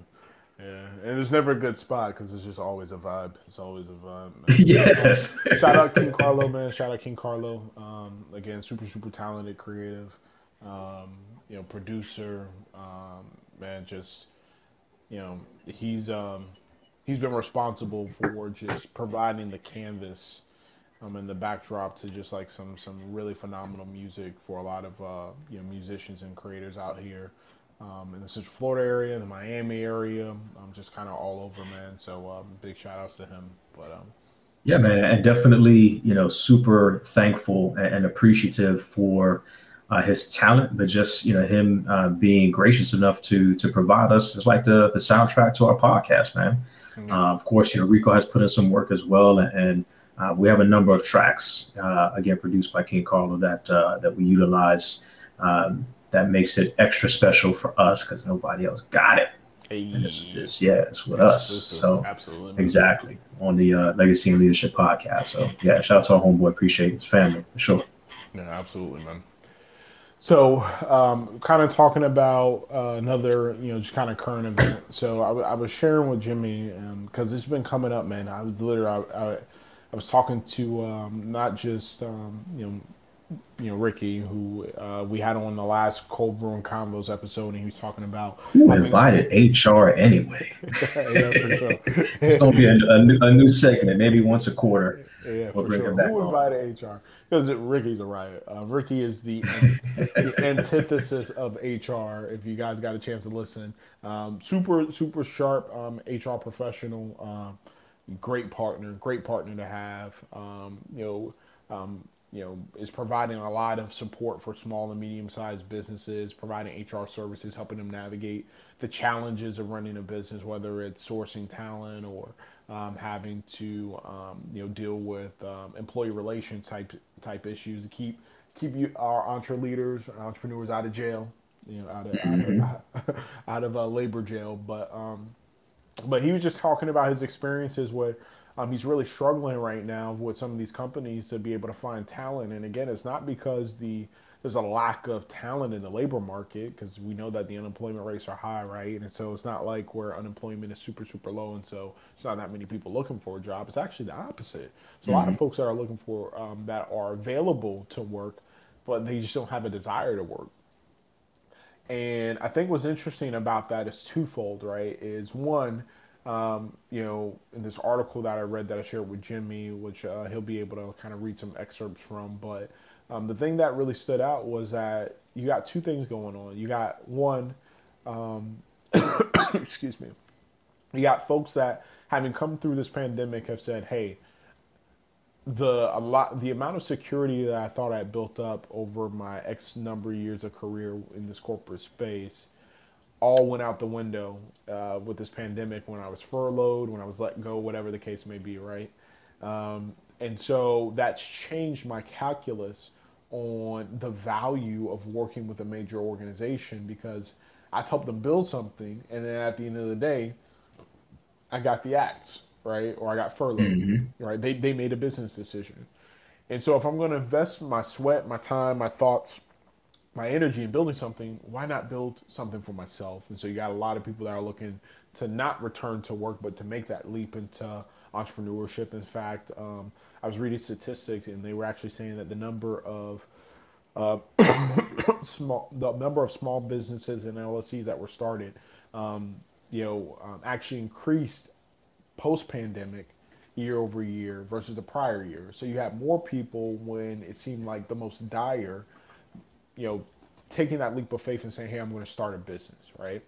yeah, and it's never a good spot because it's just always a vibe. It's always a vibe. yes. Shout out King Carlo, man. Shout out King Carlo. Um, again, super super talented, creative. Um, you know, producer. Um, man, just you know, he's um, he's been responsible for just providing the canvas um, and the backdrop to just like some some really phenomenal music for a lot of uh, you know musicians and creators out here um, in the Central Florida area, the Miami area, um, just kind of all over, man. So um, big shout outs to him. But um, yeah, man, and definitely you know super thankful and appreciative for. Uh, his talent, but just you know him uh, being gracious enough to to provide us it's like the the soundtrack to our podcast, man. Uh, of course, you know Rico has put in some work as well, and, uh, we have a number of tracks uh, again produced by King Carlo that uh, that we utilize. Um, that makes it extra special for us because nobody else got it. Hey. And it's, it's, yeah, it's with us. So absolutely, exactly on the uh, Legacy In Leadership podcast. So yeah, shout out to our homeboy. Appreciate his family for sure. Yeah, absolutely, man. So, um, kind of talking about uh, another, you know, just kind of current event. So, I, w- I was sharing with Jimmie because um, it's been coming up, man. I was literally, I, I, I was talking to um, not just, um, you know, you know Ricky, who uh, we had on the last Cold Brew & Convos episode, and he was talking about who invited HR anyway. yeah, sure. it's gonna be a, a, new, a, new, segment, maybe once a quarter. Yeah, we'll for sure. Who invited HR? Because Ricky's a riot. Uh, Ricky is the, the, antithesis of HR. If you guys got a chance to listen, um, super super sharp um, HR professional. Um, great partner, great partner to have. Um, you know um, you know, is providing a lot of support for small and medium sized businesses, providing HR services, helping them navigate the challenges of running a business, whether it's sourcing talent or um, having to, um, you know, deal with um, employee relations type type issues to keep keep you our entre leaders, entrepreneurs out of jail, you know, out of mm-hmm. out of, out of uh, labor jail. But um, but he was just talking about his experiences with um, he's really struggling right now with some of these companies to be able to find talent. And again, it's not because the there's a lack of talent in the labor market because we know that the unemployment rates are high, right? And so it's not like where unemployment is super, super low, and so it's not that many people looking for a job. It's actually the opposite. So mm-hmm. a lot of mm-hmm. folks that are looking for um, that are available to work, but they just don't have a desire to work. And I think what's interesting about that is twofold, right? Is one, um, you know, in this article that I read that I shared with Jimmie, which uh, he'll be able to kind of read some excerpts from. But um, the thing that really stood out was that you got two things going on. You got one, um, excuse me, you got folks that having come through this pandemic have said, hey, the a lot the amount of security that I thought I had built up over my X number of years of career in this corporate space all went out the window uh, with this pandemic when I was furloughed, when I was let go, whatever the case may be, right? Um, and so that's changed my calculus on the value of working with a major organization because I've helped them build something, and then at the end of the day, I got the axe, right? Or I got furloughed, mm-hmm. right? They, they made a business decision. And so if I'm going to invest my sweat, my time, my thoughts my energy in building something, why not build something for myself? And so you got a lot of people that are looking to not return to work, but to make that leap into entrepreneurship. In fact, um, I was reading statistics, and they were actually saying that the number of uh, small, the number of small businesses and LLCs that were started, um, you know, um, actually increased post pandemic year over year versus the prior year. So you had more people when it seemed like the most dire, you know, taking that leap of faith and saying, "Hey, I'm going to start a business," right?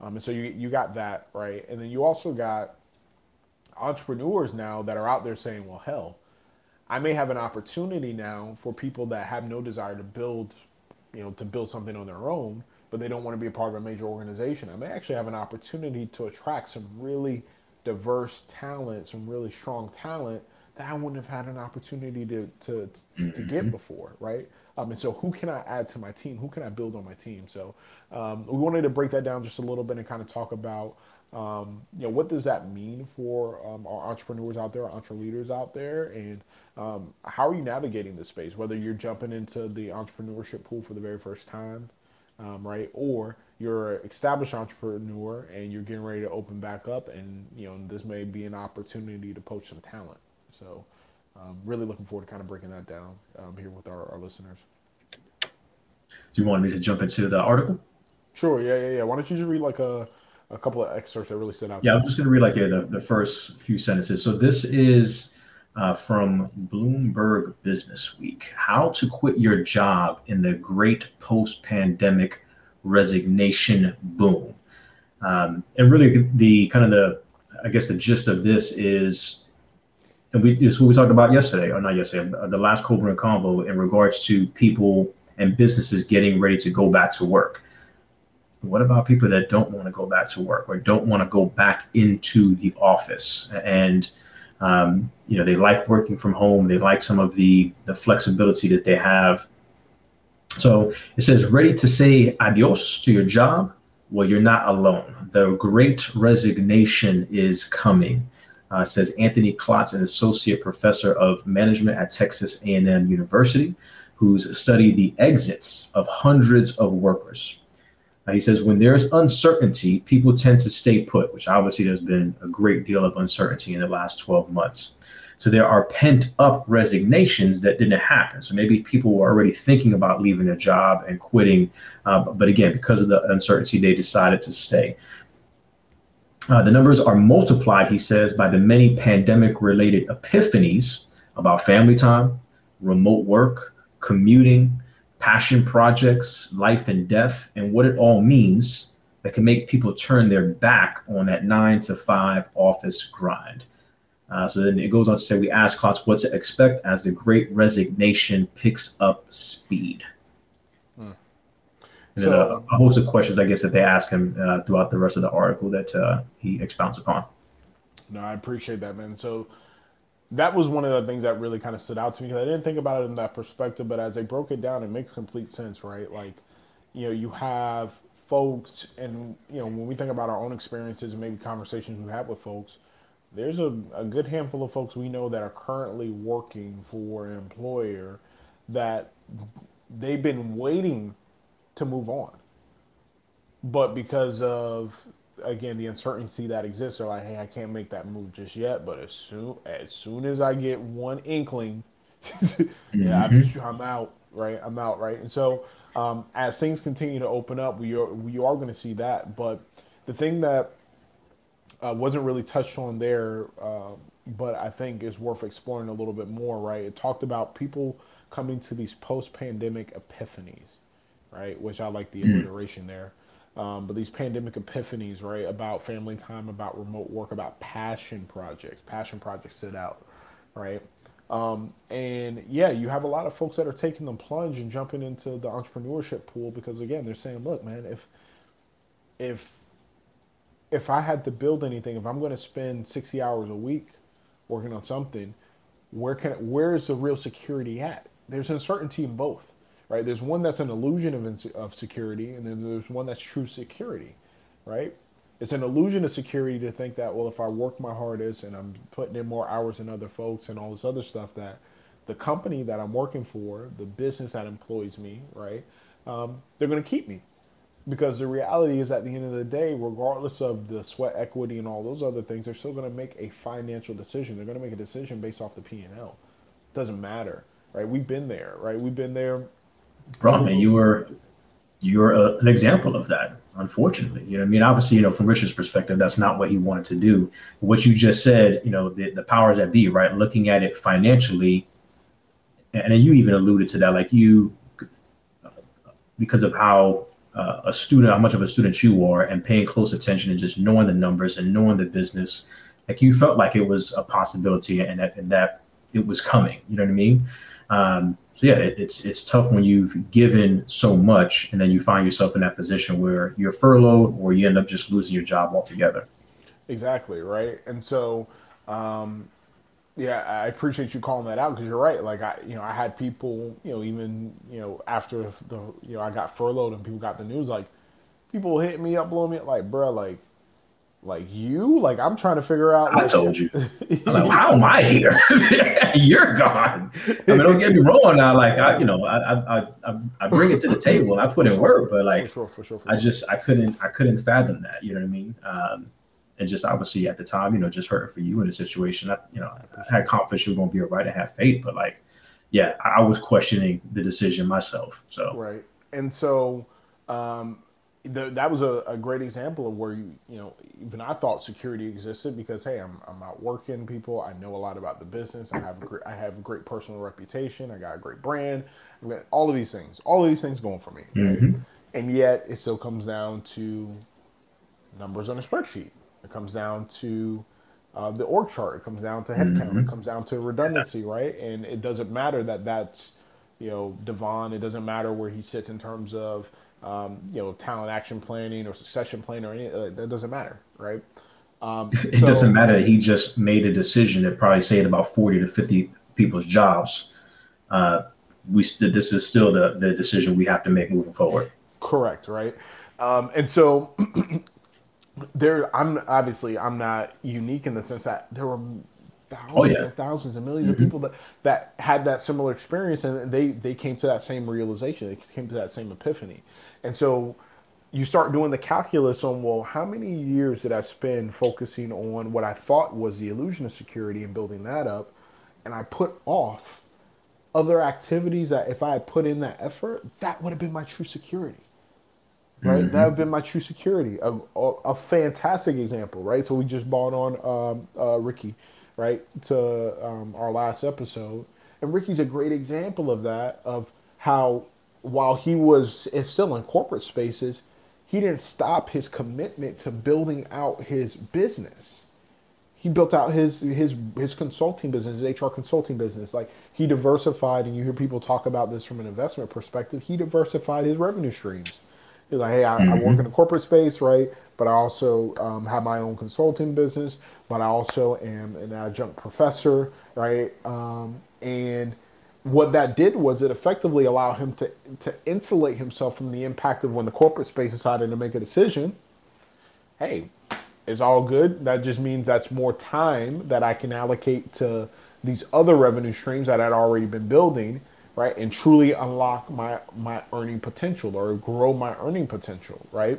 Um, and so you you got that right, and then you also got entrepreneurs now that are out there saying, "Well, hell, I may have an opportunity now for people that have no desire to build, you know, to build something on their own, but they don't want to be a part of a major organization. I may actually have an opportunity to attract some really diverse talent, some really strong talent that I wouldn't have had an opportunity to to mm-hmm. to get before, right? Um, and so, who can I add to my team? Who can I build on my team? So, um, we wanted to break that down just a little bit and kind of talk about, um, you know, what does that mean for um, our entrepreneurs out there, our entre leaders out there, and um, how are you navigating the space? Whether you're jumping into the entrepreneurship pool for the very first time, um, right, or you're an established entrepreneur and you're getting ready to open back up, and you know this may be an opportunity to poach some talent. So, um, really looking forward to kind of breaking that down um, here with our, our listeners. Do you want me to jump into the article? Sure. Yeah, yeah, yeah. Why don't you just read like a, a couple of excerpts that really stood out? Yeah, I'm just going to read like yeah, the, the first few sentences. So this is uh, from Bloomberg Business Week How to Quit Your Job in the Great Post Pandemic resignation boom. Um, and really, the, the, kind of the, I guess the gist of this is, and we is what we talked about yesterday, or not yesterday, the last Cold Brew convo in regards to people and businesses getting ready to go back to work. What about people that don't want to go back to work or don't want to go back into the office? And um, you know, they like working from home. They like some of the the flexibility that they have so it says, ready to say adios to your job? Well, you're not alone. The great resignation is coming, uh, says Anthony Klotz, an associate professor of management at Texas A&M University, who's studied the exits of hundreds of workers. Uh, he says, when there's uncertainty, people tend to stay put, which obviously there's been a great deal of uncertainty in the last 12 months. So there are pent up resignations that didn't happen. So maybe people were already thinking about leaving their job and quitting. Uh, but again, because of the uncertainty, they decided to stay. Uh, the numbers are multiplied, he says, by the many pandemic related epiphanies about family time, remote work, commuting, passion projects, life and death, and what it all means that can make people turn their back on that nine to five office grind. Uh, so then it goes on to say, we ask Klotz what to expect as the great resignation picks up speed. And so, a, a, host of questions, I guess, that they ask him uh, throughout the rest of the article that uh, he expounds upon. No, I appreciate that, man. So that was one of the things that really kind of stood out to me because I didn't think about it in that perspective, but as they broke it down, it makes complete sense, right? Like, you know, you have folks, and, you know, when we think about our own experiences and maybe conversations we have had with folks – there's a, a good handful of folks we know that are currently working for an employer that they've been waiting to move on. But because of again the uncertainty that exists, they're like, hey, I can't make that move just yet. But as soon as soon as I get one inkling, yeah, mm-hmm. I'm, I'm, out, right? I'm out, right? And so um, as things continue to open up, we are we are going to see that. But the thing that uh, wasn't really touched on there, uh, but I think is worth exploring a little bit more. Right? It talked about people coming to these post-pandemic epiphanies, right? Which I like the mm. alliteration there. Um, but these pandemic epiphanies, right, about family time, about remote work, about passion projects. Passion projects sit out, right? Um, and yeah, you have a lot of folks that are taking the plunge and jumping into the entrepreneurship pool because again, they're saying, look, man, if if if I had to build anything, if I'm going to spend 60 hours a week working on something, where can where is the real security at? There's uncertainty in both, right? There's one that's an illusion of of security, and then there's one that's true security, right? It's an illusion of security to think that well, if I work my hardest and I'm putting in more hours than other folks and all this other stuff, that the company that I'm working for, the business that employs me, right, um, they're going to keep me. Because the reality is at the end of the day regardless of the sweat equity and all those other things they're still going to make a financial decision. They're going to make a decision based off the p&l doesn't matter right? We've been there right? We've been there bro man you were you're a, an example of that unfortunately you know i mean obviously you know from richard's perspective that's not what he wanted to do what you just said you know the, the powers that be right looking at it financially and you even alluded to that like you because of how uh, a student, how much of a student you are, and paying close attention and just knowing the numbers and knowing the business, like you felt like it was a possibility and that, and that it was coming. You know what I mean? Um, so yeah, it, it's it's tough when you've given so much and then you find yourself in that position where you're furloughed or you end up just losing your job altogether. Exactly right, and so um, yeah, I appreciate you calling that out because you're right. Like I, you know, I had people, you know, even you know after the, you know, I got furloughed and people got the news. Like people hit me up, blowing me up, like, bro, like, like you, like I'm trying to figure out. I told you, like, how am I here? you're gone. I mean, don't get me wrong. Now, like I, you know, I, I, I, I bring it to the table I put in work, but like, for sure, for sure, for I just, I couldn't, I couldn't fathom that. You know what I mean? Um, and just obviously at the time, you know, just hurting for you in a situation. I, you know, I had confidence you were going to be all right and have faith, but like, yeah, I was questioning the decision myself. So right, and so um, the, that was a, a, great example of where you, you know, even I thought security existed because hey, I'm I'm out working people. I know a lot about the business. I have a great, I have a great personal reputation. I got a great brand. I mean, all of these things, all of these things going for me. Right? Mm-hmm. And yet, it still comes down to numbers on a spreadsheet it comes down to uh, the org chart. It comes down to headcount. Mm-hmm. It comes down to redundancy, right? And it doesn't matter that that's you know Devon. It doesn't matter where he sits in terms of um, you know talent action planning or succession planning or anything. Uh, that doesn't matter, right? Um, it so, doesn't matter. He just made a decision that probably saved about forty to fifty people's jobs. Uh, we st- this is still the the decision we have to make moving forward. Correct, right? Um, and so there i'm obviously i'm not unique in the sense that there were thousands oh, yeah. and thousands and 1000000s mm-hmm. of people that that had that similar experience and they they came to that same realization they came to that same epiphany and so you start doing the calculus on well how many years did i spend focusing on what i thought was the illusion of security and building that up and i put off other activities that if i had put in that effort that would have been my true security right? Mm-hmm. That would have been my true security. A, a, a, fantastic example, right? So we just bought on um, uh, Ricky, right, to um, our last episode, and Ricky's a great example of that. Of how while he was still in corporate spaces, he didn't stop his commitment to building out his business. He built out his his his consulting business, his HR consulting business. Like he diversified, and you hear people talk about this from an investment perspective. He diversified his revenue streams He's like, hey, I, mm-hmm. I, work mm-hmm. in the corporate space, right? But I also um, have my own consulting business. But I also am an adjunct professor, right? Um, and what that did was it effectively allowed him to to insulate himself from the impact of when the corporate space decided to make a decision. Hey, it's all good. That just means that's more time that I can allocate to these other revenue streams that I'd already been building right? And truly unlock my my earning potential or grow my earning potential, right?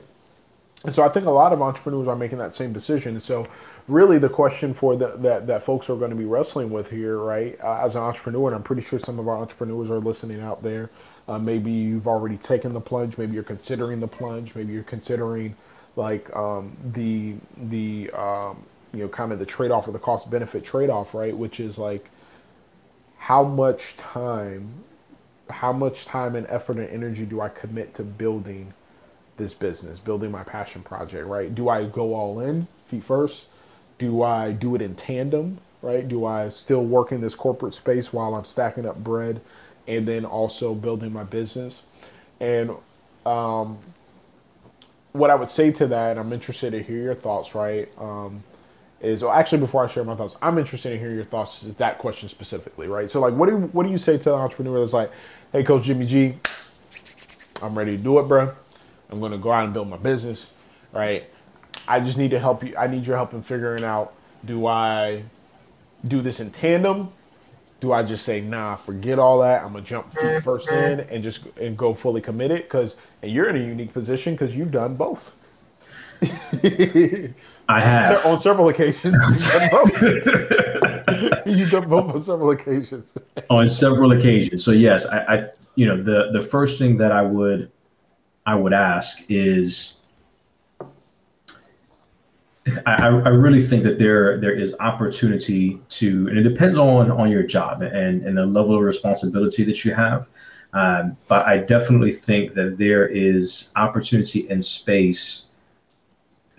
And so I think a lot of entrepreneurs are making that same decision. So really the question for the, that, that folks are going to be wrestling with here, right? Uh, as an entrepreneur, and I'm pretty sure some of our entrepreneurs are listening out there. Uh, maybe you've already taken the plunge. Maybe you're considering the plunge. Maybe you're considering like um, the the um, you know kind of the trade off or the cost benefit trade off, right? Which is like how much time how much time and effort and energy do I commit to building this business, building my passion project, right? Do I go all in, feet first? Do I do it in tandem, right? Do I still work in this corporate space while I'm stacking up bread and then also building my business? And um, what I would say to that, I'm interested to hear your thoughts, right? Um, is well, actually before I share my thoughts, I'm interested in hearing your thoughts is that question specifically, right? So like, what do what do you say to the entrepreneur that's like, hey, Coach Jimmie G, I'm ready to do it, bro. I'm gonna go out and build my business, right? I just need to help you. I need your help in figuring out: do I do this in tandem, do I just say nah, forget all that? I'm gonna jump feet first mm-hmm. in and just and go fully committed because and you're in a unique position because you've done both. I have on several occasions. You've done both, you've done both on several occasions. on several occasions. So yes, I, I you know the the first thing that I would I would ask is I, I really think that there there is opportunity to, and it depends on on your job and and the level of responsibility that you have. Um, but I definitely think that there is opportunity and space,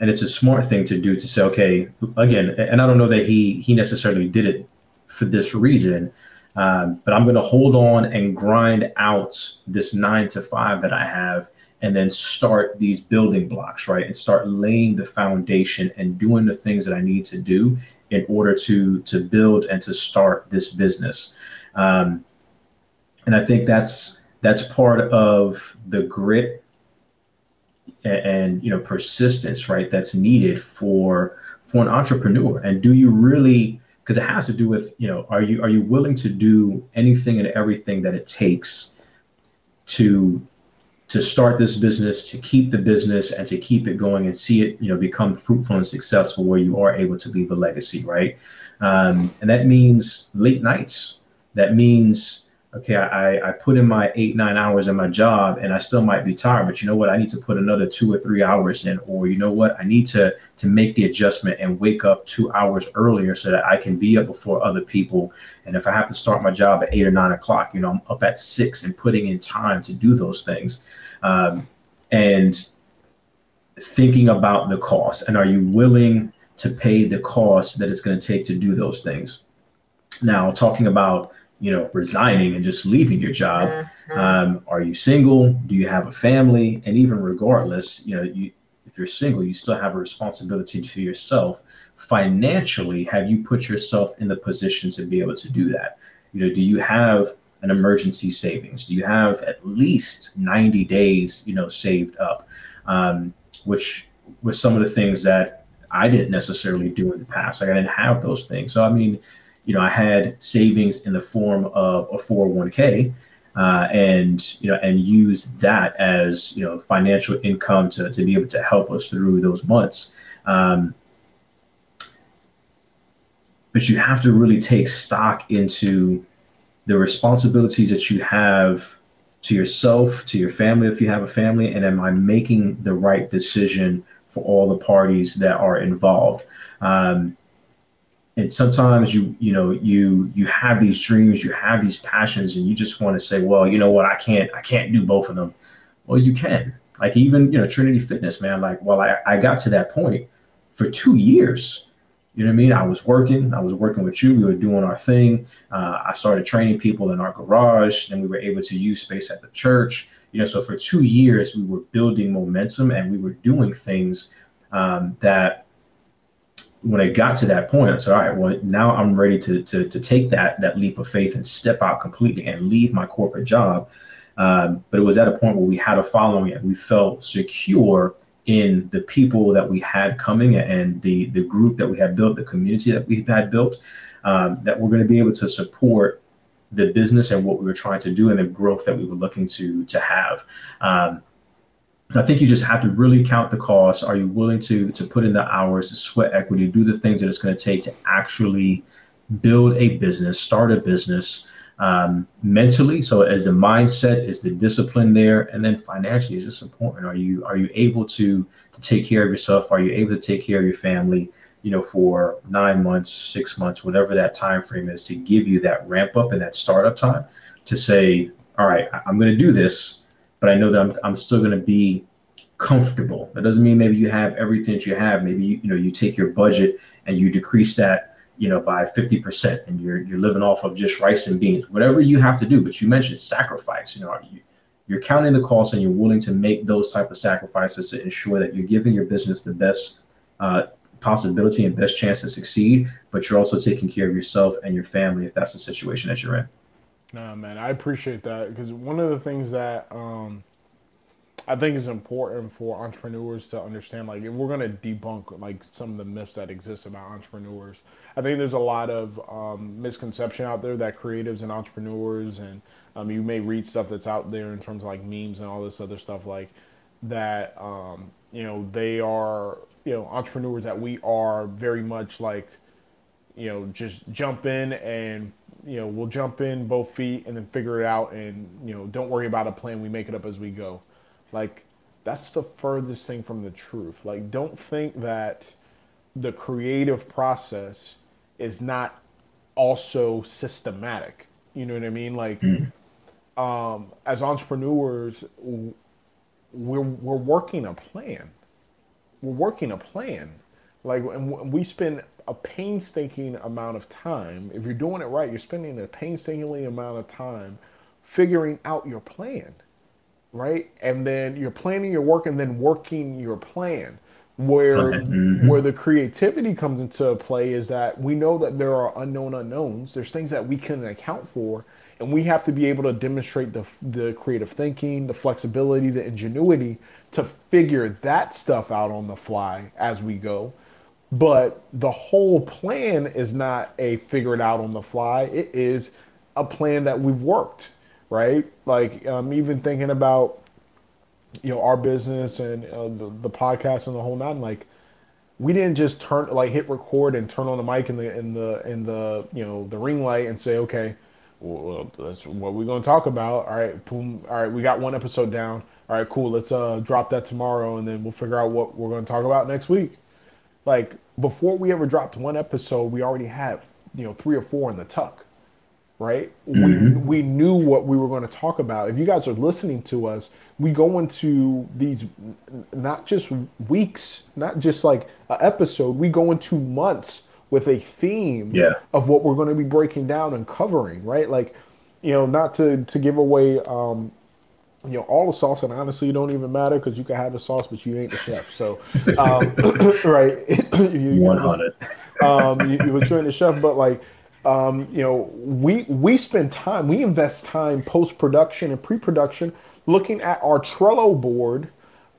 and it's a smart thing to do to say, okay, again, and I don't know that he he necessarily did it for this reason, um, but I'm going to hold on and grind out this nine to five that I have and then start these building blocks, right? And start laying the foundation and doing the things that I need to do in order to to build and to start this business. Um, and I think that's that's part of the grit and, and you know persistence, right? That's needed for for an entrepreneur. And do you really? Because it has to do with you know, are you are you willing to do anything and everything that it takes to to start this business, to keep the business, and to keep it going and see it, you know, become fruitful and successful, where you are able to leave a legacy, right? Um, and that means late nights. That means okay, I, I put in my eight nine hours in my job, and I still might be tired, but you know what? I need to put another two or three hours in, or you know what? I need to to make the adjustment and wake up two hours earlier so that I can be up before other people. And if I have to start my job at eight or nine o'clock, you know, I'm up at six and putting in time to do those things um, and thinking about the cost and are you willing to pay the cost that it's going to take to do those things? Now talking about you know resigning and just leaving your job mm-hmm. um, are you single? Do you have a family? And even regardless you know you if you're single you still have a responsibility to yourself. Financially have you put yourself in the position to be able to do that? You know do you have an emergency savings? Do you have at least 90 days, you know, saved up? Um, which was some of the things that I didn't necessarily do in the past. Like I didn't have those things. So I mean, you know, I had savings in the form of a 401k. Uh, and you know, and use that as you know financial income to, to be able to help us through those months. Um, but you have to really take stock into the responsibilities that you have to yourself, to your family, if you have a family, and am I making the right decision for all the parties that are involved? Um, and sometimes you you know you you have these dreams, you have these passions, and you just want to say, well, you know what, I can't I can't do both of them. Well, you can. Like even you know Trinity Fitness, man. Like, well, I, I got to that point for two years you know what I mean? I was working. I was working with you. We were doing our thing. Uh, I started training people in our garage. Then we were able to use space at the church. You know, so for two years we were building momentum and we were doing things um, that when I got to that point, I said, all right, well, now I'm ready to, to, to take that, that leap of faith and step out completely and leave my corporate job. Um, but it was at a point where we had a following and we felt secure in the people that we had coming and the the group that we had built, the community that we had built, um, that we're going to be able to support the business and what we were trying to do and the growth that we were looking to to have. Um, I think you just have to really count the costs. Are you willing to to put in the hours, to sweat equity, do the things that it's going to take to actually build a business, start a business, um, mentally. So as the mindset, is the discipline there, and then financially is just important. Are you are you able to to take care of yourself? Are you able to take care of your family? You know, for nine months, six months, whatever that time frame is, to give you that ramp up and that startup time to say, all right, I'm going to do this, but I know that I'm I'm still going to be comfortable. That doesn't mean maybe you have everything that you have. Maybe you, you know you take your budget and you decrease that you know, by 50% and you're you're living off of just rice and beans, whatever you have to do. But you mentioned sacrifice, you know, you, you're counting the cost and you're willing to make those type of sacrifices to ensure that you're giving your business the best uh, possibility and best chance to succeed, but you're also taking care of yourself and your family if that's the situation that you're in. Nah, man, I appreciate that because one of the things that um, I think it's important for entrepreneurs to understand, like, if we're going to debunk like some of the myths that exist about entrepreneurs, I think there's a lot of um, misconception out there that creatives and entrepreneurs, and um, you may read stuff that's out there in terms of like memes and all this other stuff, like that. Um, you know, they are you know entrepreneurs that we are very much like, you know, just jump in and you know we'll jump in both feet and then figure it out, and you know, don't worry about a plan. We make it up as we go like, that's the furthest thing from the truth. Like, don't think that the creative process is not also systematic. You know what I mean? Like, mm. um, as entrepreneurs, we're we're working a plan. We're working a plan. Like, and we spend a painstaking amount of time. If you're doing it right, you're spending a painstakingly amount of time figuring out your plan right? And then you're planning your work and then working your plan. Where mm-hmm. where the creativity comes into play is that we know that there are unknown unknowns. There's things that we can account for, and we have to be able to demonstrate the the creative thinking, the flexibility, the ingenuity to figure that stuff out on the fly as we go. But the whole plan is not a figure it out on the fly. It is a plan that we've worked right? Like um, even thinking about you know our business and uh, the, the podcast and the whole nine. Like we didn't just turn like hit record and turn on the mic in the in the in the you know the ring light and say okay. Well, that's what we're to talk about. All right, boom. All right, we got one episode down. All right, cool. Let's uh drop that tomorrow, and then we'll figure out what we're to talk about next week. Like before we ever dropped one episode, we already have you know three or four in the tuck right? Mm-hmm. We we knew what we were going to talk about. If you guys are listening to us, we go into these not just weeks, not just like an episode. We go into months with a theme yeah. of what we're going to be breaking down and covering, right? Like, you know, not to to give away um, you know all the sauce and honestly it don't even matter because you can have the sauce but you ain't the chef so um, right you, 100 um, you, you were the chef but like um, you know, we we spend time, we invest time post production and pre production looking at our Trello board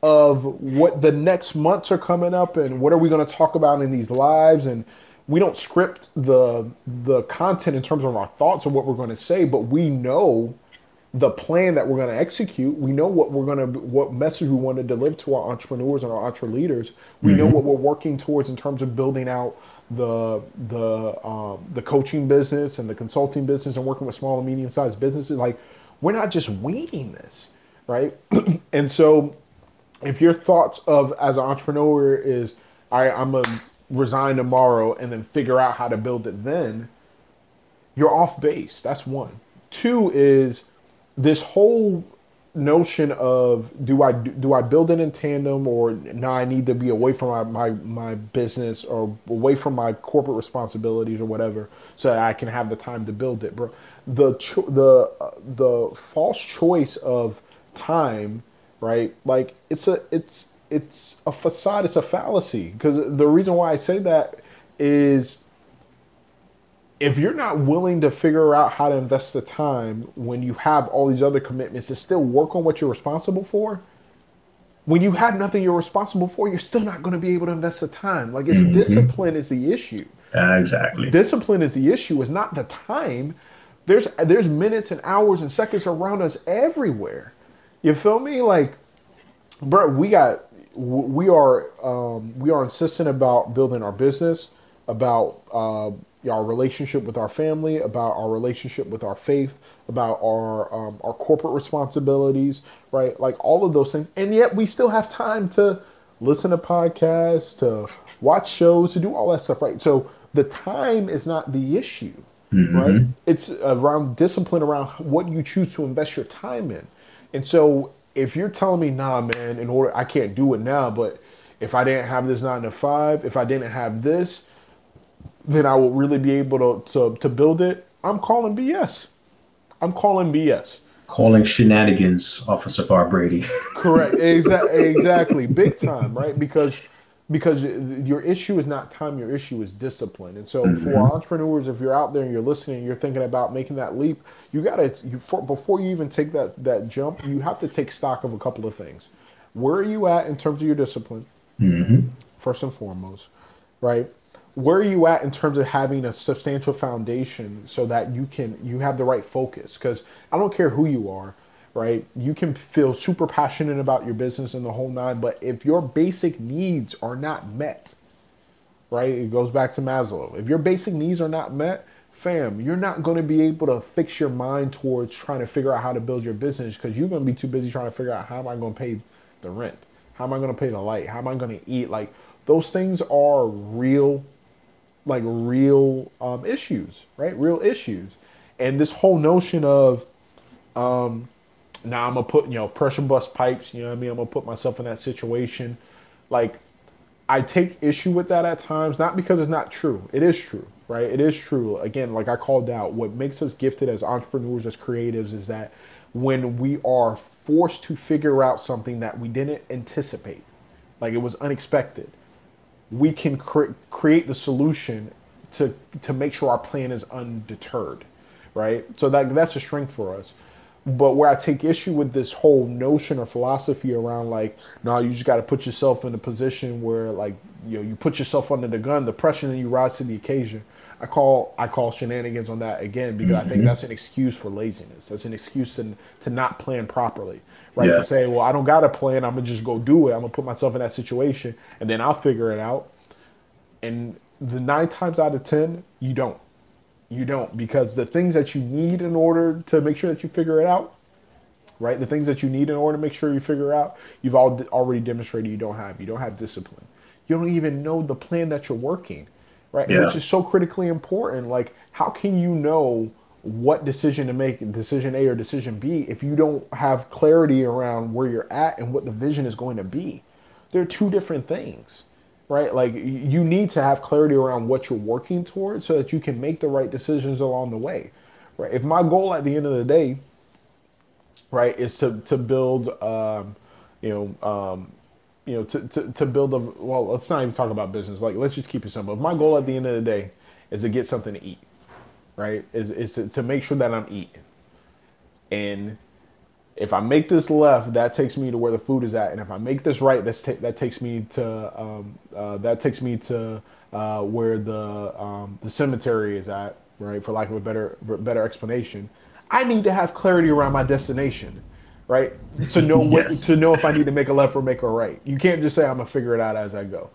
of what the next months are coming up and what are we going to talk about in these lives. And we don't script the the content in terms of our thoughts or what we're going to say but we know the plan that we're going to execute. We know what we're going to what message we want to deliver to our entrepreneurs and our EntreLeaders. We mm-hmm. know what we're working towards in terms of building out the the um, the coaching business and the consulting business and working with small and medium sized businesses. Like we're not just waiting this, right? and so, if your thoughts of as an entrepreneur is, I right, I'm gonna resign tomorrow and then figure out how to build it, then you're off base. That's one. Two is this whole notion of do I do I build it in tandem or now I need to be away from my, my, my business or away from my corporate responsibilities or whatever so I can have the time to build it, bro. The the the false choice of time, right? Like it's a it's it's a facade, it's a fallacy because the reason why I say that is if you're not willing to figure out how to invest the time when you have all these other commitments to still work on what you're responsible for, when you have nothing you're responsible for, you're still not going to be able to invest the time. Like it's mm-hmm. discipline is the issue. Uh, exactly. Discipline is the issue. It's not the time. There's there's minutes and hours and seconds around us everywhere. You feel me? Like, bro, we got we are um, we are insistent about building our business, about uh, our relationship with our family, about our relationship with our faith, about our um, our corporate responsibilities, right? Like all of those things, and yet we still have time to listen to podcasts, to watch shows, to do all that stuff, right? So the time is not the issue, mm-hmm. right? It's around discipline around what you choose to invest your time in, and so if you're telling me, nah, man, in order I can't do it now, but if I didn't have this nine to five, if I didn't have this then I will really be able to, to, to build it. I'm calling BS. I'm calling BS. Calling shenanigans, Officer Barbrady. Correct. Exactly. Exactly. Big time, right? Because because your issue is not time your issue is discipline and so mm-hmm. for entrepreneurs if you're out there and you're listening you're thinking about making that leap you got to you, before you even take that that jump you have to take stock of a couple of things where are you at in terms of your discipline mm-hmm. first and foremost right where are you at in terms of having a substantial foundation so that you can you have the right focus because i don't care who you are right? You can feel super passionate about your business and the whole nine, but if your basic needs are not met, right? It goes back to Maslow. If your basic needs are not met, fam, you're not going to be able to fix your mind towards trying to figure out how to build your business because you're going to be too busy trying to figure out how am I going to pay the rent? How am I going to pay the light? How am I going to eat? Like those things are real, like real um, issues, right? Real issues. And this whole notion of, um, now I'm gonna put you know pressure bust pipes. You know what I mean? I'm gonna put myself in that situation. Like I take issue with that at times, not because it's not true. It is true, right? It is true. Again, like I called out, what makes us gifted as entrepreneurs, as creatives, is that when we are forced to figure out something that we didn't anticipate, like it was unexpected, we can cre- create the solution to to make sure our plan is undeterred, right? So that that's a strength for us. But where I take issue with this whole notion or philosophy around like, no, you just got to put yourself in a position where like, you know, you put yourself under the gun, the pressure, and you rise to the occasion. I call I call shenanigans on that again because mm-hmm. I think mm-hmm. that's an excuse for laziness. That's an excuse to, to not plan properly, right? Yeah. To say, well, I don't got a plan. I'm gonna just go do it. I'm gonna put myself in that situation, and then I'll figure it out. And the nine times out of ten, you don't you don't because the things that you need in order to make sure that you figure it out right the things that you need in order to make sure you figure out you've all already demonstrated you don't have you don't have discipline you don't even know the plan that you're working right yeah. which is so critically important like how can you know what decision to make decision a or decision b if you don't have clarity around where you're at and what the vision is going to be they're two different things right? Like you need to have clarity around what you're working towards so that you can make the right decisions along the way, right? If my goal at the end of the day, right, is to to build, um, you know, um, you know, to, to to build a well, let's not even talk about business. Like let's just keep it simple. If my goal at the end of the day is to get something to eat, right, is is to, to make sure that I'm eating, and if I make this left, that takes me to where the food is at, and if I make this right, that's ta- that takes me to um, uh, that takes me to uh, where the um, the cemetery is at, right? For lack of a better better explanation, I need to have clarity around my destination, right? To know what to know if I need to make a left or make a right. You can't just say I'm gonna figure it out as I go,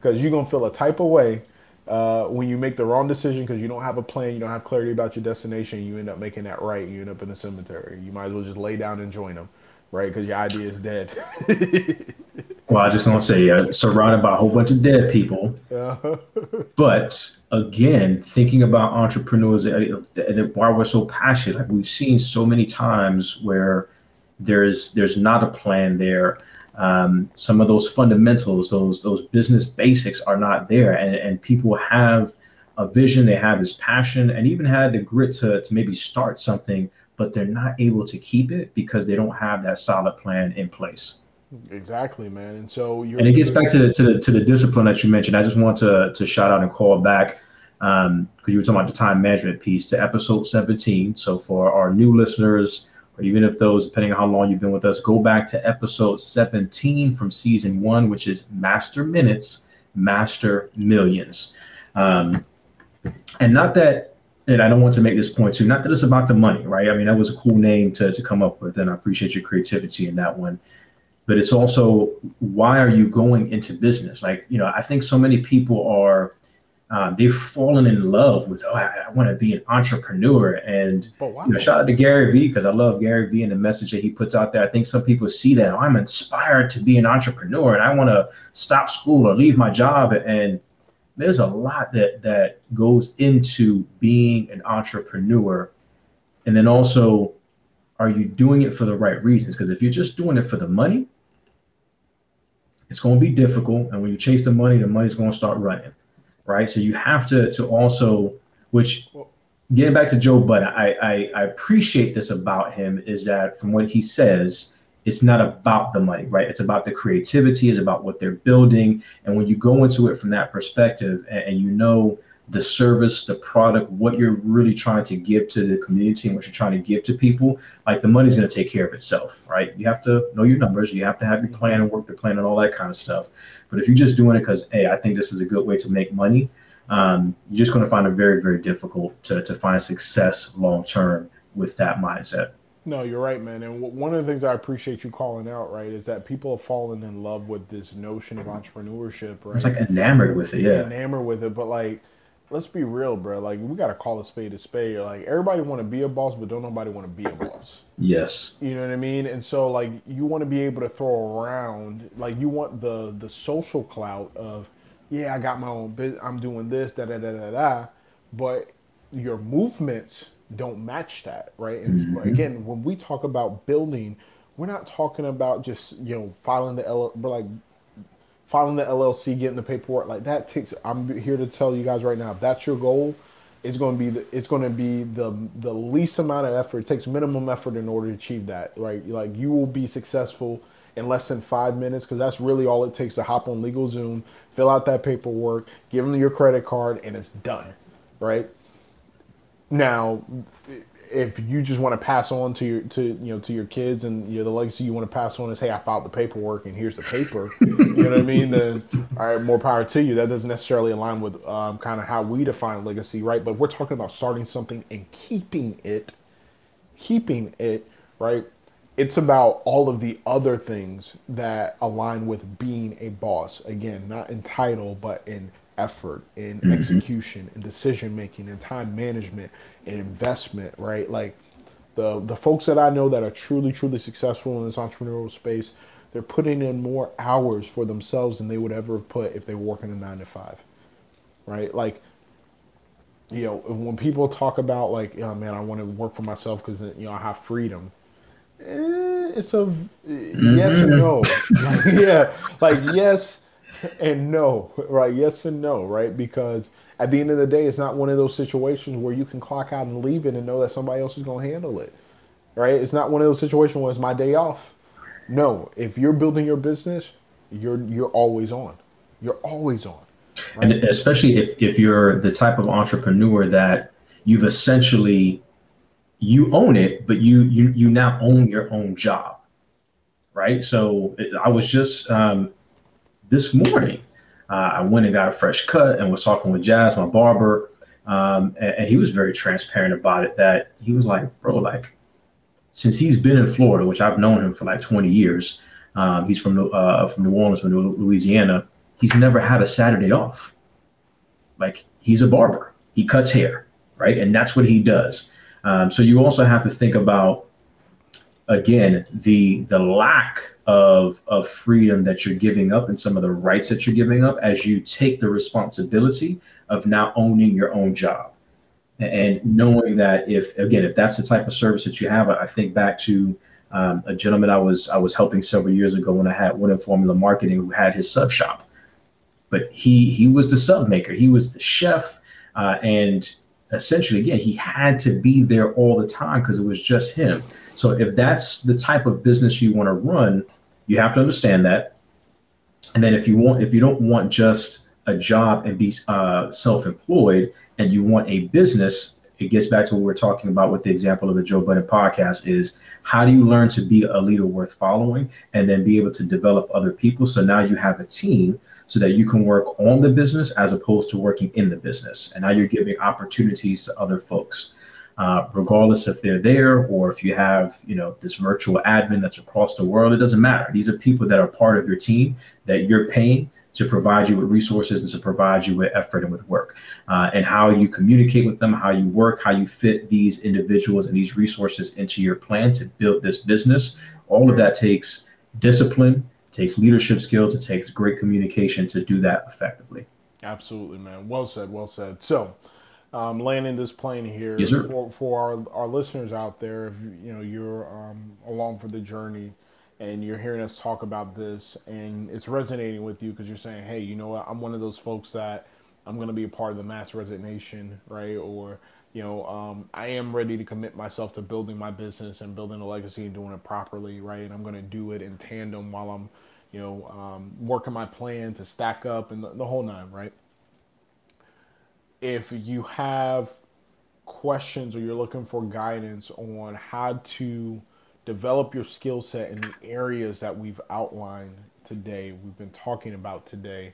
because you're gonna feel a type of way uh, when you make the wrong decision because you don't have a plan, you don't have clarity about your destination, you end up making that right, you end up in a cemetery. You might as well just lay down and join them, right? Because your idea is dead. well, I just want to say, uh, surrounded by a whole bunch of dead people. but again, thinking about entrepreneurs uh, and why we're so passionate, like we've seen so many times where there's there's not a plan there um, some of those fundamentals, those those business basics are not there, and, and people have a vision, they have this passion, and even had the grit to to maybe start something, but they're not able to keep it because they don't have that solid plan in place. Exactly, man. And so and it gets back to the, to the to the discipline that you mentioned. I just want to to shout out and call back because um, you were talking about the time management piece to episode 17. So for our new listeners or even if those, depending on how long you've been with us, go back to episode 17 from season one, which is Master Minutes, Master Millions. Um, and not that, and I don't want to make this point too, not that it's about the money, right? I mean, that was a cool name to, to come up with, and I appreciate your creativity in that one. But it's also, why are you going into business? Like, you know, I think so many people are um, they've fallen in love with, oh, I, I want to be an entrepreneur. And wow. you know, shout out to Gary Vee because I love Gary Vee and the message that he puts out there. I think some people see that oh, I'm inspired to be an entrepreneur and I want to stop school or leave my job. And there's a lot that that goes into being an entrepreneur. And then also, are you doing it for the right reasons? Because if you're just doing it for the money, it's going to be difficult. And when you chase the money, the money's going to start running right? So you have to to also, which getting back to Joe Budden, I, I, I appreciate this about him is that from what he says, it's not about the money, right? It's about the creativity, it's about what they're building. And when you go into it from that perspective and, and you know the service, the product, what you're really trying to give to the community and what you're trying to give to people, like the money's going to take care of itself, right? You have to know your numbers, you have to have your plan and work the plan and all that kind of stuff. But if you're just doing it because, hey, I think this is a good way to make money, um, you're just going to find it very, very difficult to, to find success long term with that mindset. No, you're right, man. And one of the things I appreciate you calling out, right, is that people have fallen in love with this notion of entrepreneurship, right? It's like enamored with it, yeah. Enamored with it, but like let's be real, bro. Like we gotta call a spade a spade. Like everybody want to be a boss, but don't nobody want to be a boss. Yes. You know what I mean? And so like you want to be able to throw around, like you want the the social clout of, yeah, I got my own business. I'm doing this, da da da da da, but your movements don't match that, right? And mm-hmm. again, when we talk about building, we're not talking about just you know filing the L, but like filing the LLC, getting the paperwork, like that takes. I'm here to tell you guys right now, if that's your goal, it's going to be the it's going to be the the least amount of effort. It takes minimum effort in order to achieve that, right? Like you will be successful in less than five minutes because that's really all it takes to hop on LegalZoom, fill out that paperwork, give them your credit card, and it's done, right? Now, if you just want to pass on to your to you know to your kids and you know the legacy you want to pass on is hey I filed the paperwork and here's the paper you know what I mean? Then all right more power to you. That doesn't necessarily align with um, kind of how we define legacy right? But we're talking about starting something and keeping it keeping it right? It's about all of the other things that align with being a boss. Again not entitled but in effort in mm-hmm. execution and decision making and time management and investment, right? Like the the folks that I know that are truly truly successful in this entrepreneurial space, they're putting in more hours for themselves than they would ever have put if they were working a 9 to 5. Right? Like you know, when people talk about like, oh man, I want to work for myself because you know I have freedom. Eh, it's a mm-hmm. yes and no. like, yeah, like yes and no, right? Yes and no, right? Because at the end of the day, it's not one of those situations where you can clock out and leave it and know that somebody else is going to handle it, right? It's not one of those situations where it's my day off. No, if you're building your business, you're you're always on. You're always on. Right? And especially if if you're the type of entrepreneur that you've essentially you own it, but you you you now own your own job, right? So I was just um, this morning uh, I went and got a fresh cut and was talking with Jazz, my barber, um, and, and, he was very transparent about it. That he was like, "Bro, like, since he's been in Florida, which I've known him for like 20 years, um, he's from uh, from New Orleans, from Louisiana. He's never had a Saturday off. Like, he's a barber. He cuts hair, right, and that's what he does. Um, so you also have to think about again the the lack of of freedom that you're giving up and some of the rights that you're giving up as you take the responsibility of now owning your own job. And knowing that if again if that's the type of service that you have i think back to um, a gentleman i was i was helping several years ago when i had Winning Formula Marketing who had his sub shop. But he he was the sub maker. He was the chef uh, and essentially again he had to be there all the time because it was just him so if that's the type of business you want to run, you have to understand that. And then if you want, if you don't want just a job and be uh, self-employed, and you want a business, it gets back to what we're talking about with the example of the Joe Budden podcast: is how do you learn to be a leader worth following, and then be able to develop other people. So now you have a team so that you can work on the business as opposed to working in the business. And now you're giving opportunities to other folks uh, regardless if they're there or if you have you know this virtual admin that's across the world it doesn't matter. These are people that are part of your team that you're paying to provide you with resources and to provide you with effort and with work. Uh, and how you communicate with them how you work how you fit these individuals and these resources into your plan to build this business all of that takes discipline takes leadership skills it takes great communication to do that effectively. Absolutely man. Well said well said. So um, landing this plane here yes, for, for our, our listeners out there. If you know you're um, along for the journey and you're hearing us talk about this and it's resonating with you because you're saying, hey, you know what? I'm one of those folks that I'm going to be a part of the mass resignation, right? Or you know, um, I am ready to commit myself to building my business and building a legacy and doing it properly, right? And I'm going to do it in tandem while I'm, you know, um, working my plan to stack up and the, the whole nine, right? If you have questions or you're looking for guidance on how to develop your skill set in the areas that we've outlined today, we've been talking about today,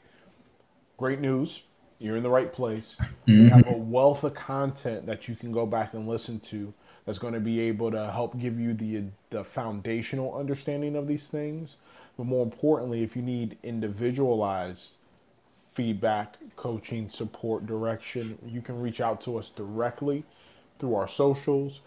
great news you're in the right place. Mm-hmm. You have a wealth of content that you can go back and listen to that's going to be able to help give you the the foundational understanding of these things. But more importantly, if you need individualized feedback, coaching, support, direction, you can reach out to us directly through our socials,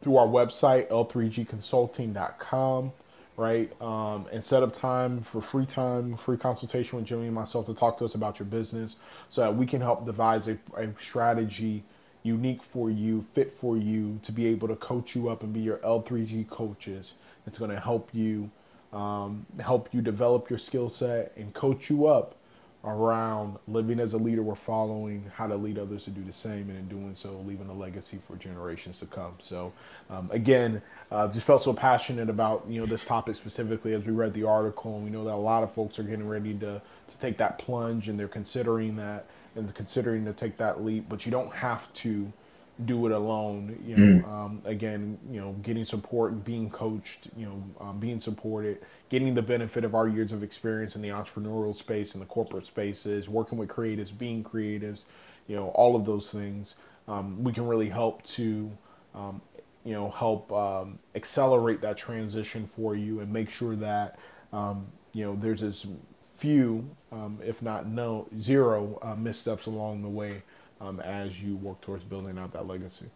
through our website, l3gconsulting.com right? Um, and set up time for free time, free consultation with Jimmie and myself to talk to us about your business so that we can help devise a, a strategy unique for you, fit for you to be able to coach you up and be your L3G coaches. It's going to help you um, help you develop your skill set and coach you up around living as a leader we're following how to lead others to do the same and in doing so leaving a legacy for generations to come. So um, again uh, just felt so passionate about you know this topic specifically as we read the article and we know that a lot of folks are getting ready to, to take that plunge and they're considering that and considering to take that leap but you don't have to do it alone. You know, mm. um, again, you know, getting support, being coached, you know, um, being supported, getting the benefit of our years of experience in the entrepreneurial space and the corporate spaces, working with creatives, being creatives, you know, all of those things. Um, we can really help to, um, you know, help um, accelerate that transition for you and make sure that, um, you know, there's as few, if not no zero uh, missteps along the way um, as you work towards building out that legacy.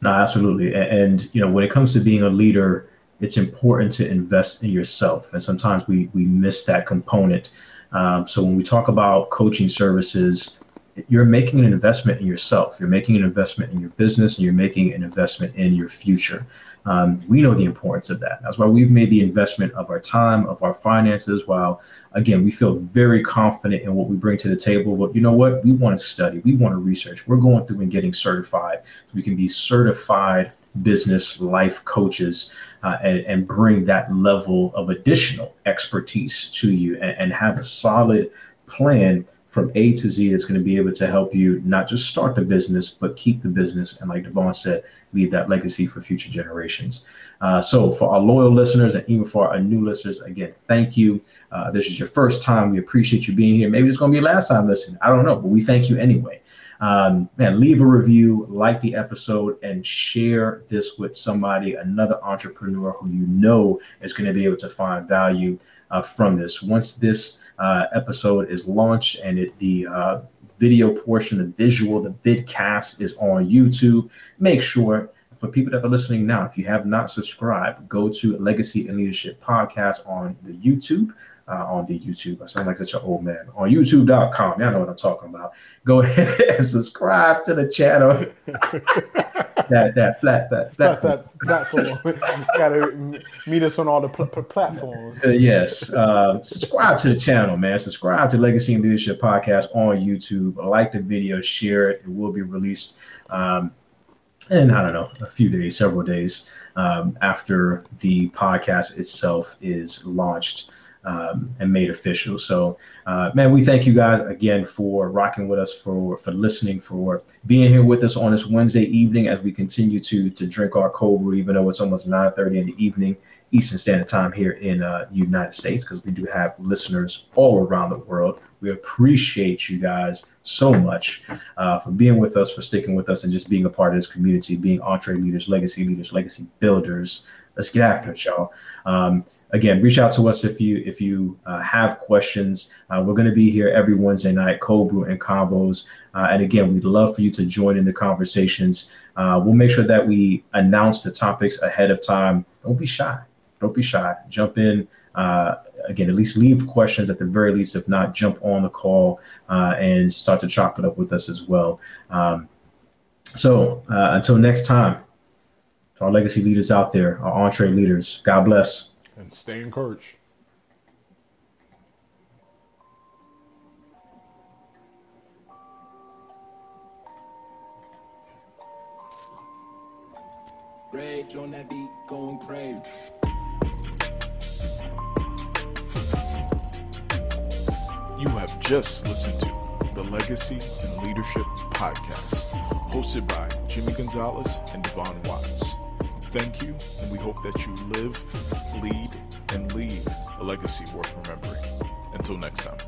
No, absolutely. And, and, you know, when it comes to being a leader, it's important to invest in yourself. And sometimes we we miss that component. Um, so when we talk about coaching services, you're making an investment in yourself. You're making an investment in your business, and you're making an investment in your future. Um, we know the importance of that. That's why we've made the investment of our time, of our finances. While again, we feel very confident in what we bring to the table. But you know what? We want to study. We want to research. We're going through and getting certified. So we can be certified business life coaches uh, and, and, bring that level of additional expertise to you and, and have a solid plan from A to Z that's going to be able to help you not just start the business, but keep the business. And like Devon said, leave that legacy for future generations. Uh, so for our loyal listeners and even for our new listeners, again, thank you. Uh, this is your first time. We appreciate you being here. Maybe it's going to be your last time listening. I don't know, but we thank you anyway. Um, man, leave a review, like the episode, and share this with somebody, another entrepreneur who you know is going to be able to find value uh, from this. Once this uh, episode is launched and it, the uh, video portion, the visual, the vidcast is on YouTube, make sure for people that are listening now, if you have not subscribed, go to Legacy In Leadership Podcast on the YouTube uh, on the YouTube. I sound like such an old man. On YouTube.com. Y'all know what I'm talking about. Go ahead and subscribe to the channel. that that flat flat flat, flat, platform. Gotta meet us on all the pl- pl- platforms. Uh, yes. Uh, subscribe to the channel, man. Subscribe to Legacy In Leadership Podcast on YouTube. Like the video, share it. It will be released. Um, and I don't know, a few days, several days um, after the podcast itself is launched um, and made official. So, uh, man, we thank you guys again for rocking with us, for for listening, for being here with us on this Wednesday evening as we continue to to drink our cold brew, even though it's almost 9:30 in the evening Eastern Standard Time here in uh, United States, because we do have listeners all around the world. We appreciate you guys so much uh, for being with us, for sticking with us, and just being a part of this community, being EntreLeaders, legacy leaders, legacy builders. Let's get after it, y'all. Um, again, reach out to us if you if you uh, have questions. Uh, we're going to be here every Wednesday night, cold brew and convos. Uh, and again, we'd love for you to join in the conversations. Uh, we'll make sure that we announce the topics ahead of time. Don't be shy. Don't be shy. Jump in. Uh, again, at least leave questions at the very least. If not, jump on the call uh, and start to chop it up with us as well. Um, so until next time, to our legacy leaders out there, our EntreLeaders. God bless and stay encouraged. rage on that beat, going crazy. You have just listened to the Legacy In Leadership Podcast, hosted by Jimmie Gonzalez and Devon Watts. Thank you, and we hope that you live, lead, and leave a legacy worth remembering. Until next time.